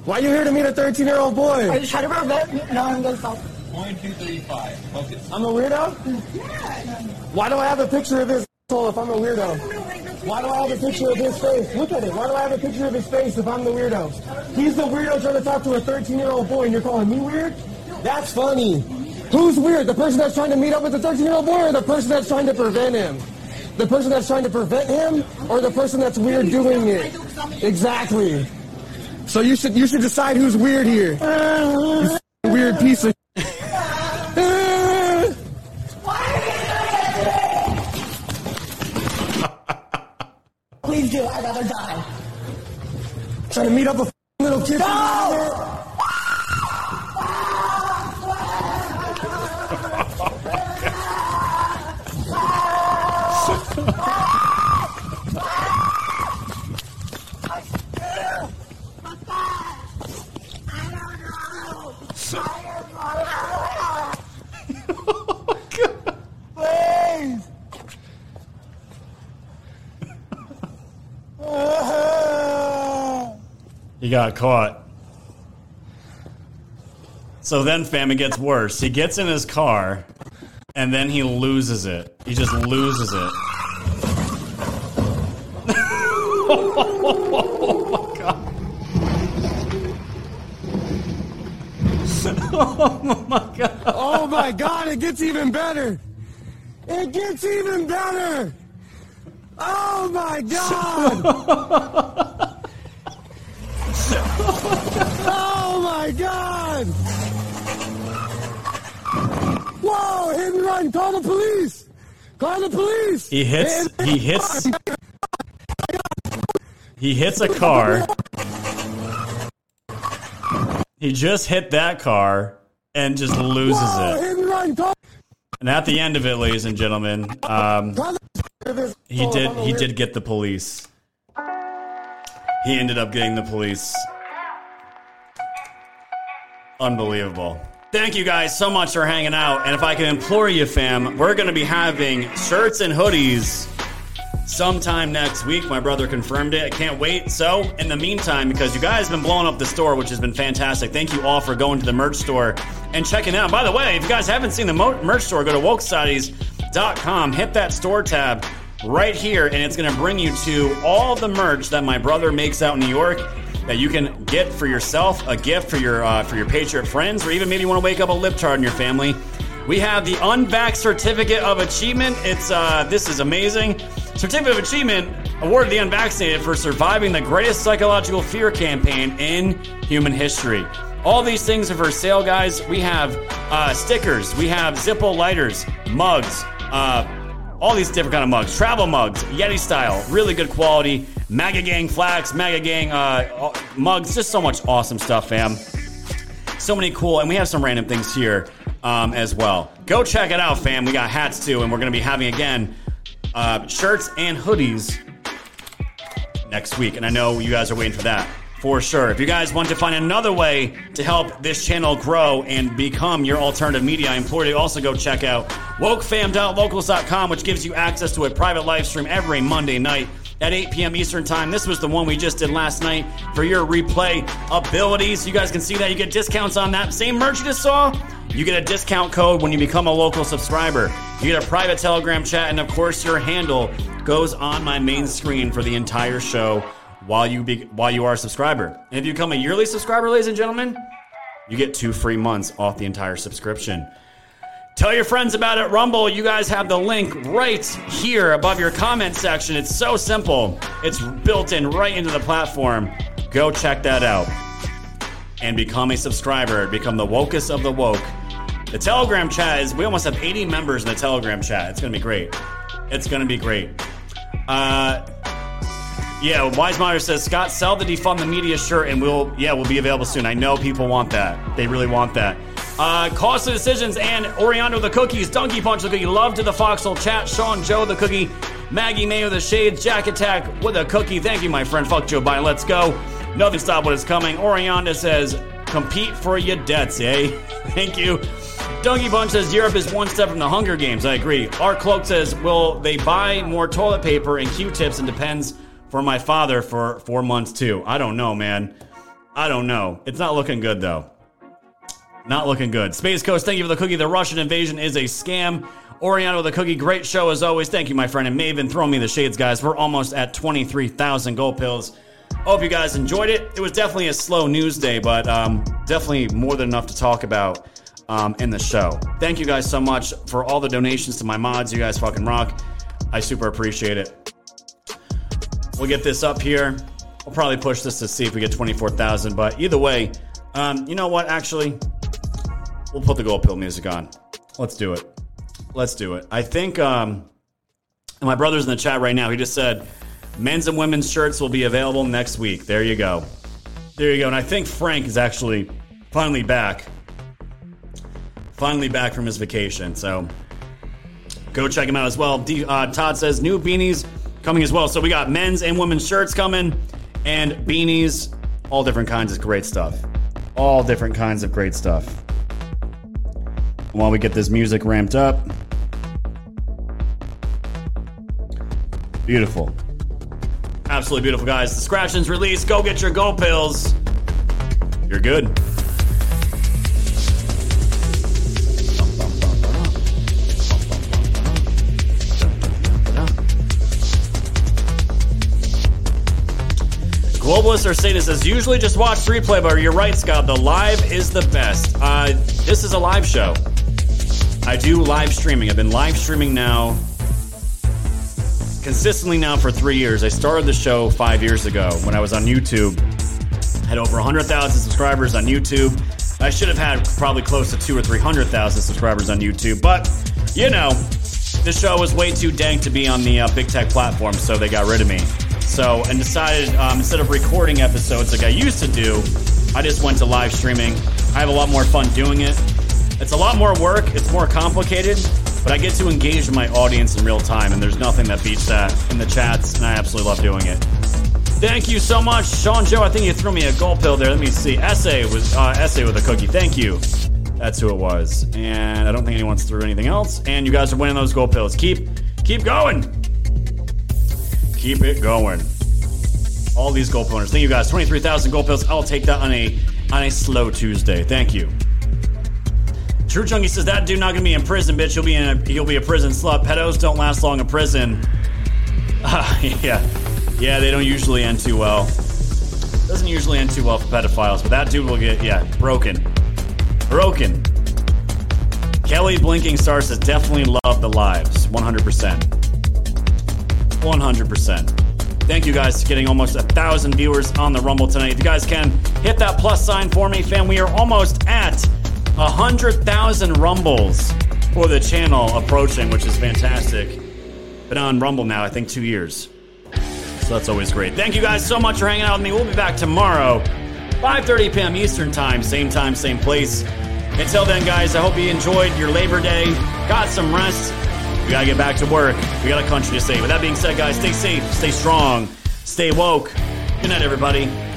Why are you here to meet a 13 year old boy? Are you trying to prevent me? No, I'm gonna stop. Point two thirty five. Focus. I'm a weirdo? Yeah. Why do I have a picture of his asshole if I'm a weirdo? Why do I have a picture of his face? Look at it. Why do I have a picture of his face if I'm the weirdo? He's the weirdo trying to talk to a 13 year old boy and you're calling me weird? That's funny. Who's weird? The person that's trying to meet up with the 13 year old boy or the person that's trying to prevent him? The person that's trying to prevent him or the person that's weird doing it? Exactly. So you should you should decide who's weird here. You weird piece of Please do. I'd rather die. Trying to meet up a f***ing little kid. No! He got caught. So then, fam, it gets worse. He gets in his car, and then he loses it. He just loses it. oh my god. Oh my god. Oh my god, it gets even better. It gets even better. Oh my god. my god. Whoa, hit and run. Call the police. Call the police. He hits. He hits. He hits a car. He just hit that car and just loses it. hit and run. And at the end of it, ladies and gentlemen, um, he did he did get the police. He ended up getting the police. Unbelievable. Thank you guys so much for hanging out. And if I can implore you, fam, we're going to be having shirts and hoodies sometime next week. My brother confirmed it. I can't wait. So, in the meantime, because you guys have been blowing up the store, which has been fantastic, thank you all for going to the merch store and checking out. By the way, if you guys haven't seen the merch store, go to wokesocieties.com, hit that store tab right here, and it's going to bring you to all the merch that my brother makes out in New York that you can get for yourself, a gift for your uh, for your Patriot friends, or even maybe you want to wake up a libtard in your family. We have the Unvax Certificate of Achievement. It's uh, this is amazing. Certificate of Achievement awarded the unvaccinated for surviving the greatest psychological fear campaign in human history. All these things are for sale, guys. We have uh, stickers, we have Zippo lighters, mugs, uh, all these different kind of mugs, travel mugs, Yeti style, really good quality. MAGA Gang flags, MAGA Gang uh, mugs, just so much awesome stuff, fam. So many cool, and we have some random things here um, as well. Go check it out, fam. We got hats too, and we're to be having again uh, shirts and hoodies next week. And I know you guys are waiting for that for sure. If you guys want to find another way to help this channel grow and become your alternative media, I implore you to also go check out wokefam.locals.com, which gives you access to a private live stream every Monday night at 8 p.m. Eastern Time. This was the one we just did last night for your replay abilities. You guys can see that. You get discounts on that same merch you just saw. You get a discount code when you become a local subscriber. You get a private Telegram chat, and of course, your handle goes on my main screen for the entire show while you be, while you are a subscriber. And if you become a yearly subscriber, ladies and gentlemen, you get two free months off the entire subscription. Tell your friends about it, Rumble. You guys have the link right here above your comment section. It's so simple. It's built in right into the platform. Go check that out and become a subscriber. Become the wokest of the woke. The Telegram chat is, we almost have 80 members in the Telegram chat. It's going to be great. It's going to be great. Uh, yeah, Wise Monitor says, Scott, sell the defund the media shirt and we'll, yeah, we'll be available soon. I know people want that. They really want that. Uh, Costly Decisions and Oriano the Cookies, Donkey Punch the Cookie, Love to the Foxhole Chat, Sean Joe the Cookie, Maggie Mayo the Shades, Jack Attack with a cookie. Thank you, my friend. Fuck Joe Biden. Let's go. Nothing stop what is coming. Oriana says, compete for your debts, eh? Thank you. Donkey Punch says Europe is one step from the Hunger Games. I agree. Our Cloak says, will they buy more toilet paper and Q-tips and depends for my father for four months too? I don't know, man. I don't know. It's not looking good though. Not looking good. Space Coast, thank you for the cookie. The Russian invasion is a scam. Oriano with the cookie, great show as always. Thank you, my friend. And Maven, throw me the shades, guys. We're almost at 23,000 gold pills. Hope you guys enjoyed it. It was definitely a slow news day, but um, definitely more than enough to talk about um, in the show. Thank you guys so much for all the donations to my mods. You guys fucking rock. I super appreciate it. We'll get this up here. We'll probably push this to see if we get 24,000, but either way, um, you know what? Actually, we'll put the gold pill music on. Let's do it. Let's do it. I think um, my brother's in the chat right now. He just said men's and women's shirts will be available next week. There you go. There you go. And I think Frank is actually finally back. Finally back from his vacation. So go check him out as well. D, uh, Todd says new beanies coming as well. So we got men's and women's shirts coming and beanies, all different kinds of great stuff. All different kinds of great stuff. While we get this music ramped up. Beautiful. Absolutely beautiful, guys. The scratchings release. Go get your go pills. You're good. Globalist or Satan says, usually just watch replay, but you're right, Scott. The live is the best. Uh, this is a live show. I do live streaming. I've been live streaming now consistently now for three years. I started the show five years ago when I was on YouTube. Had over 100,000 subscribers on YouTube. I should have had probably close to two or 300,000 subscribers on YouTube, but you know, the show was way too dank to be on the uh, big tech platform, so they got rid of me. So, and decided um, instead of recording episodes like I used to do, I just went to live streaming. I have a lot more fun doing it. It's a lot more work, it's more complicated, but I get to engage my audience in real time, and there's nothing that beats that in the chats, and I absolutely love doing it. Thank you so much, Sean Joe. I think you threw me a gold pill there. Let me see. Essay was uh, essay with a cookie. Thank you. That's who it was, and I don't think anyone's threw anything else. And you guys are winning those gold pills. Keep keep going. Keep it going. All these gold pillers. Thank you guys. Twenty three thousand gold pills. I'll take that on a on a slow Tuesday. Thank you. True Chunky says that dude not gonna be in prison, bitch. He'll be in a he'll be a prison slut. Pedos don't last long in prison. Uh, yeah, yeah, they don't usually end too well. Doesn't usually end too well for pedophiles, but that dude will get yeah broken, broken. Kelly Blinking Star says definitely love the lives, 100 percent, 100 percent. Thank you guys for getting almost a thousand viewers on the Rumble tonight. If you guys can hit that plus sign for me, fam. We are almost at a 100,000 rumbles for the channel approaching, which is fantastic. Been on Rumble now, I think, two years. So that's always great. Thank you guys so much for hanging out with me. We'll be back tomorrow, 5.30 p.m. Eastern Time, same time, same place. Until then, guys, I hope you enjoyed your Labor Day, got some rest. We gotta get back to work. We got a country to save. With that being said, guys, stay safe, stay strong, stay woke. Good night, everybody.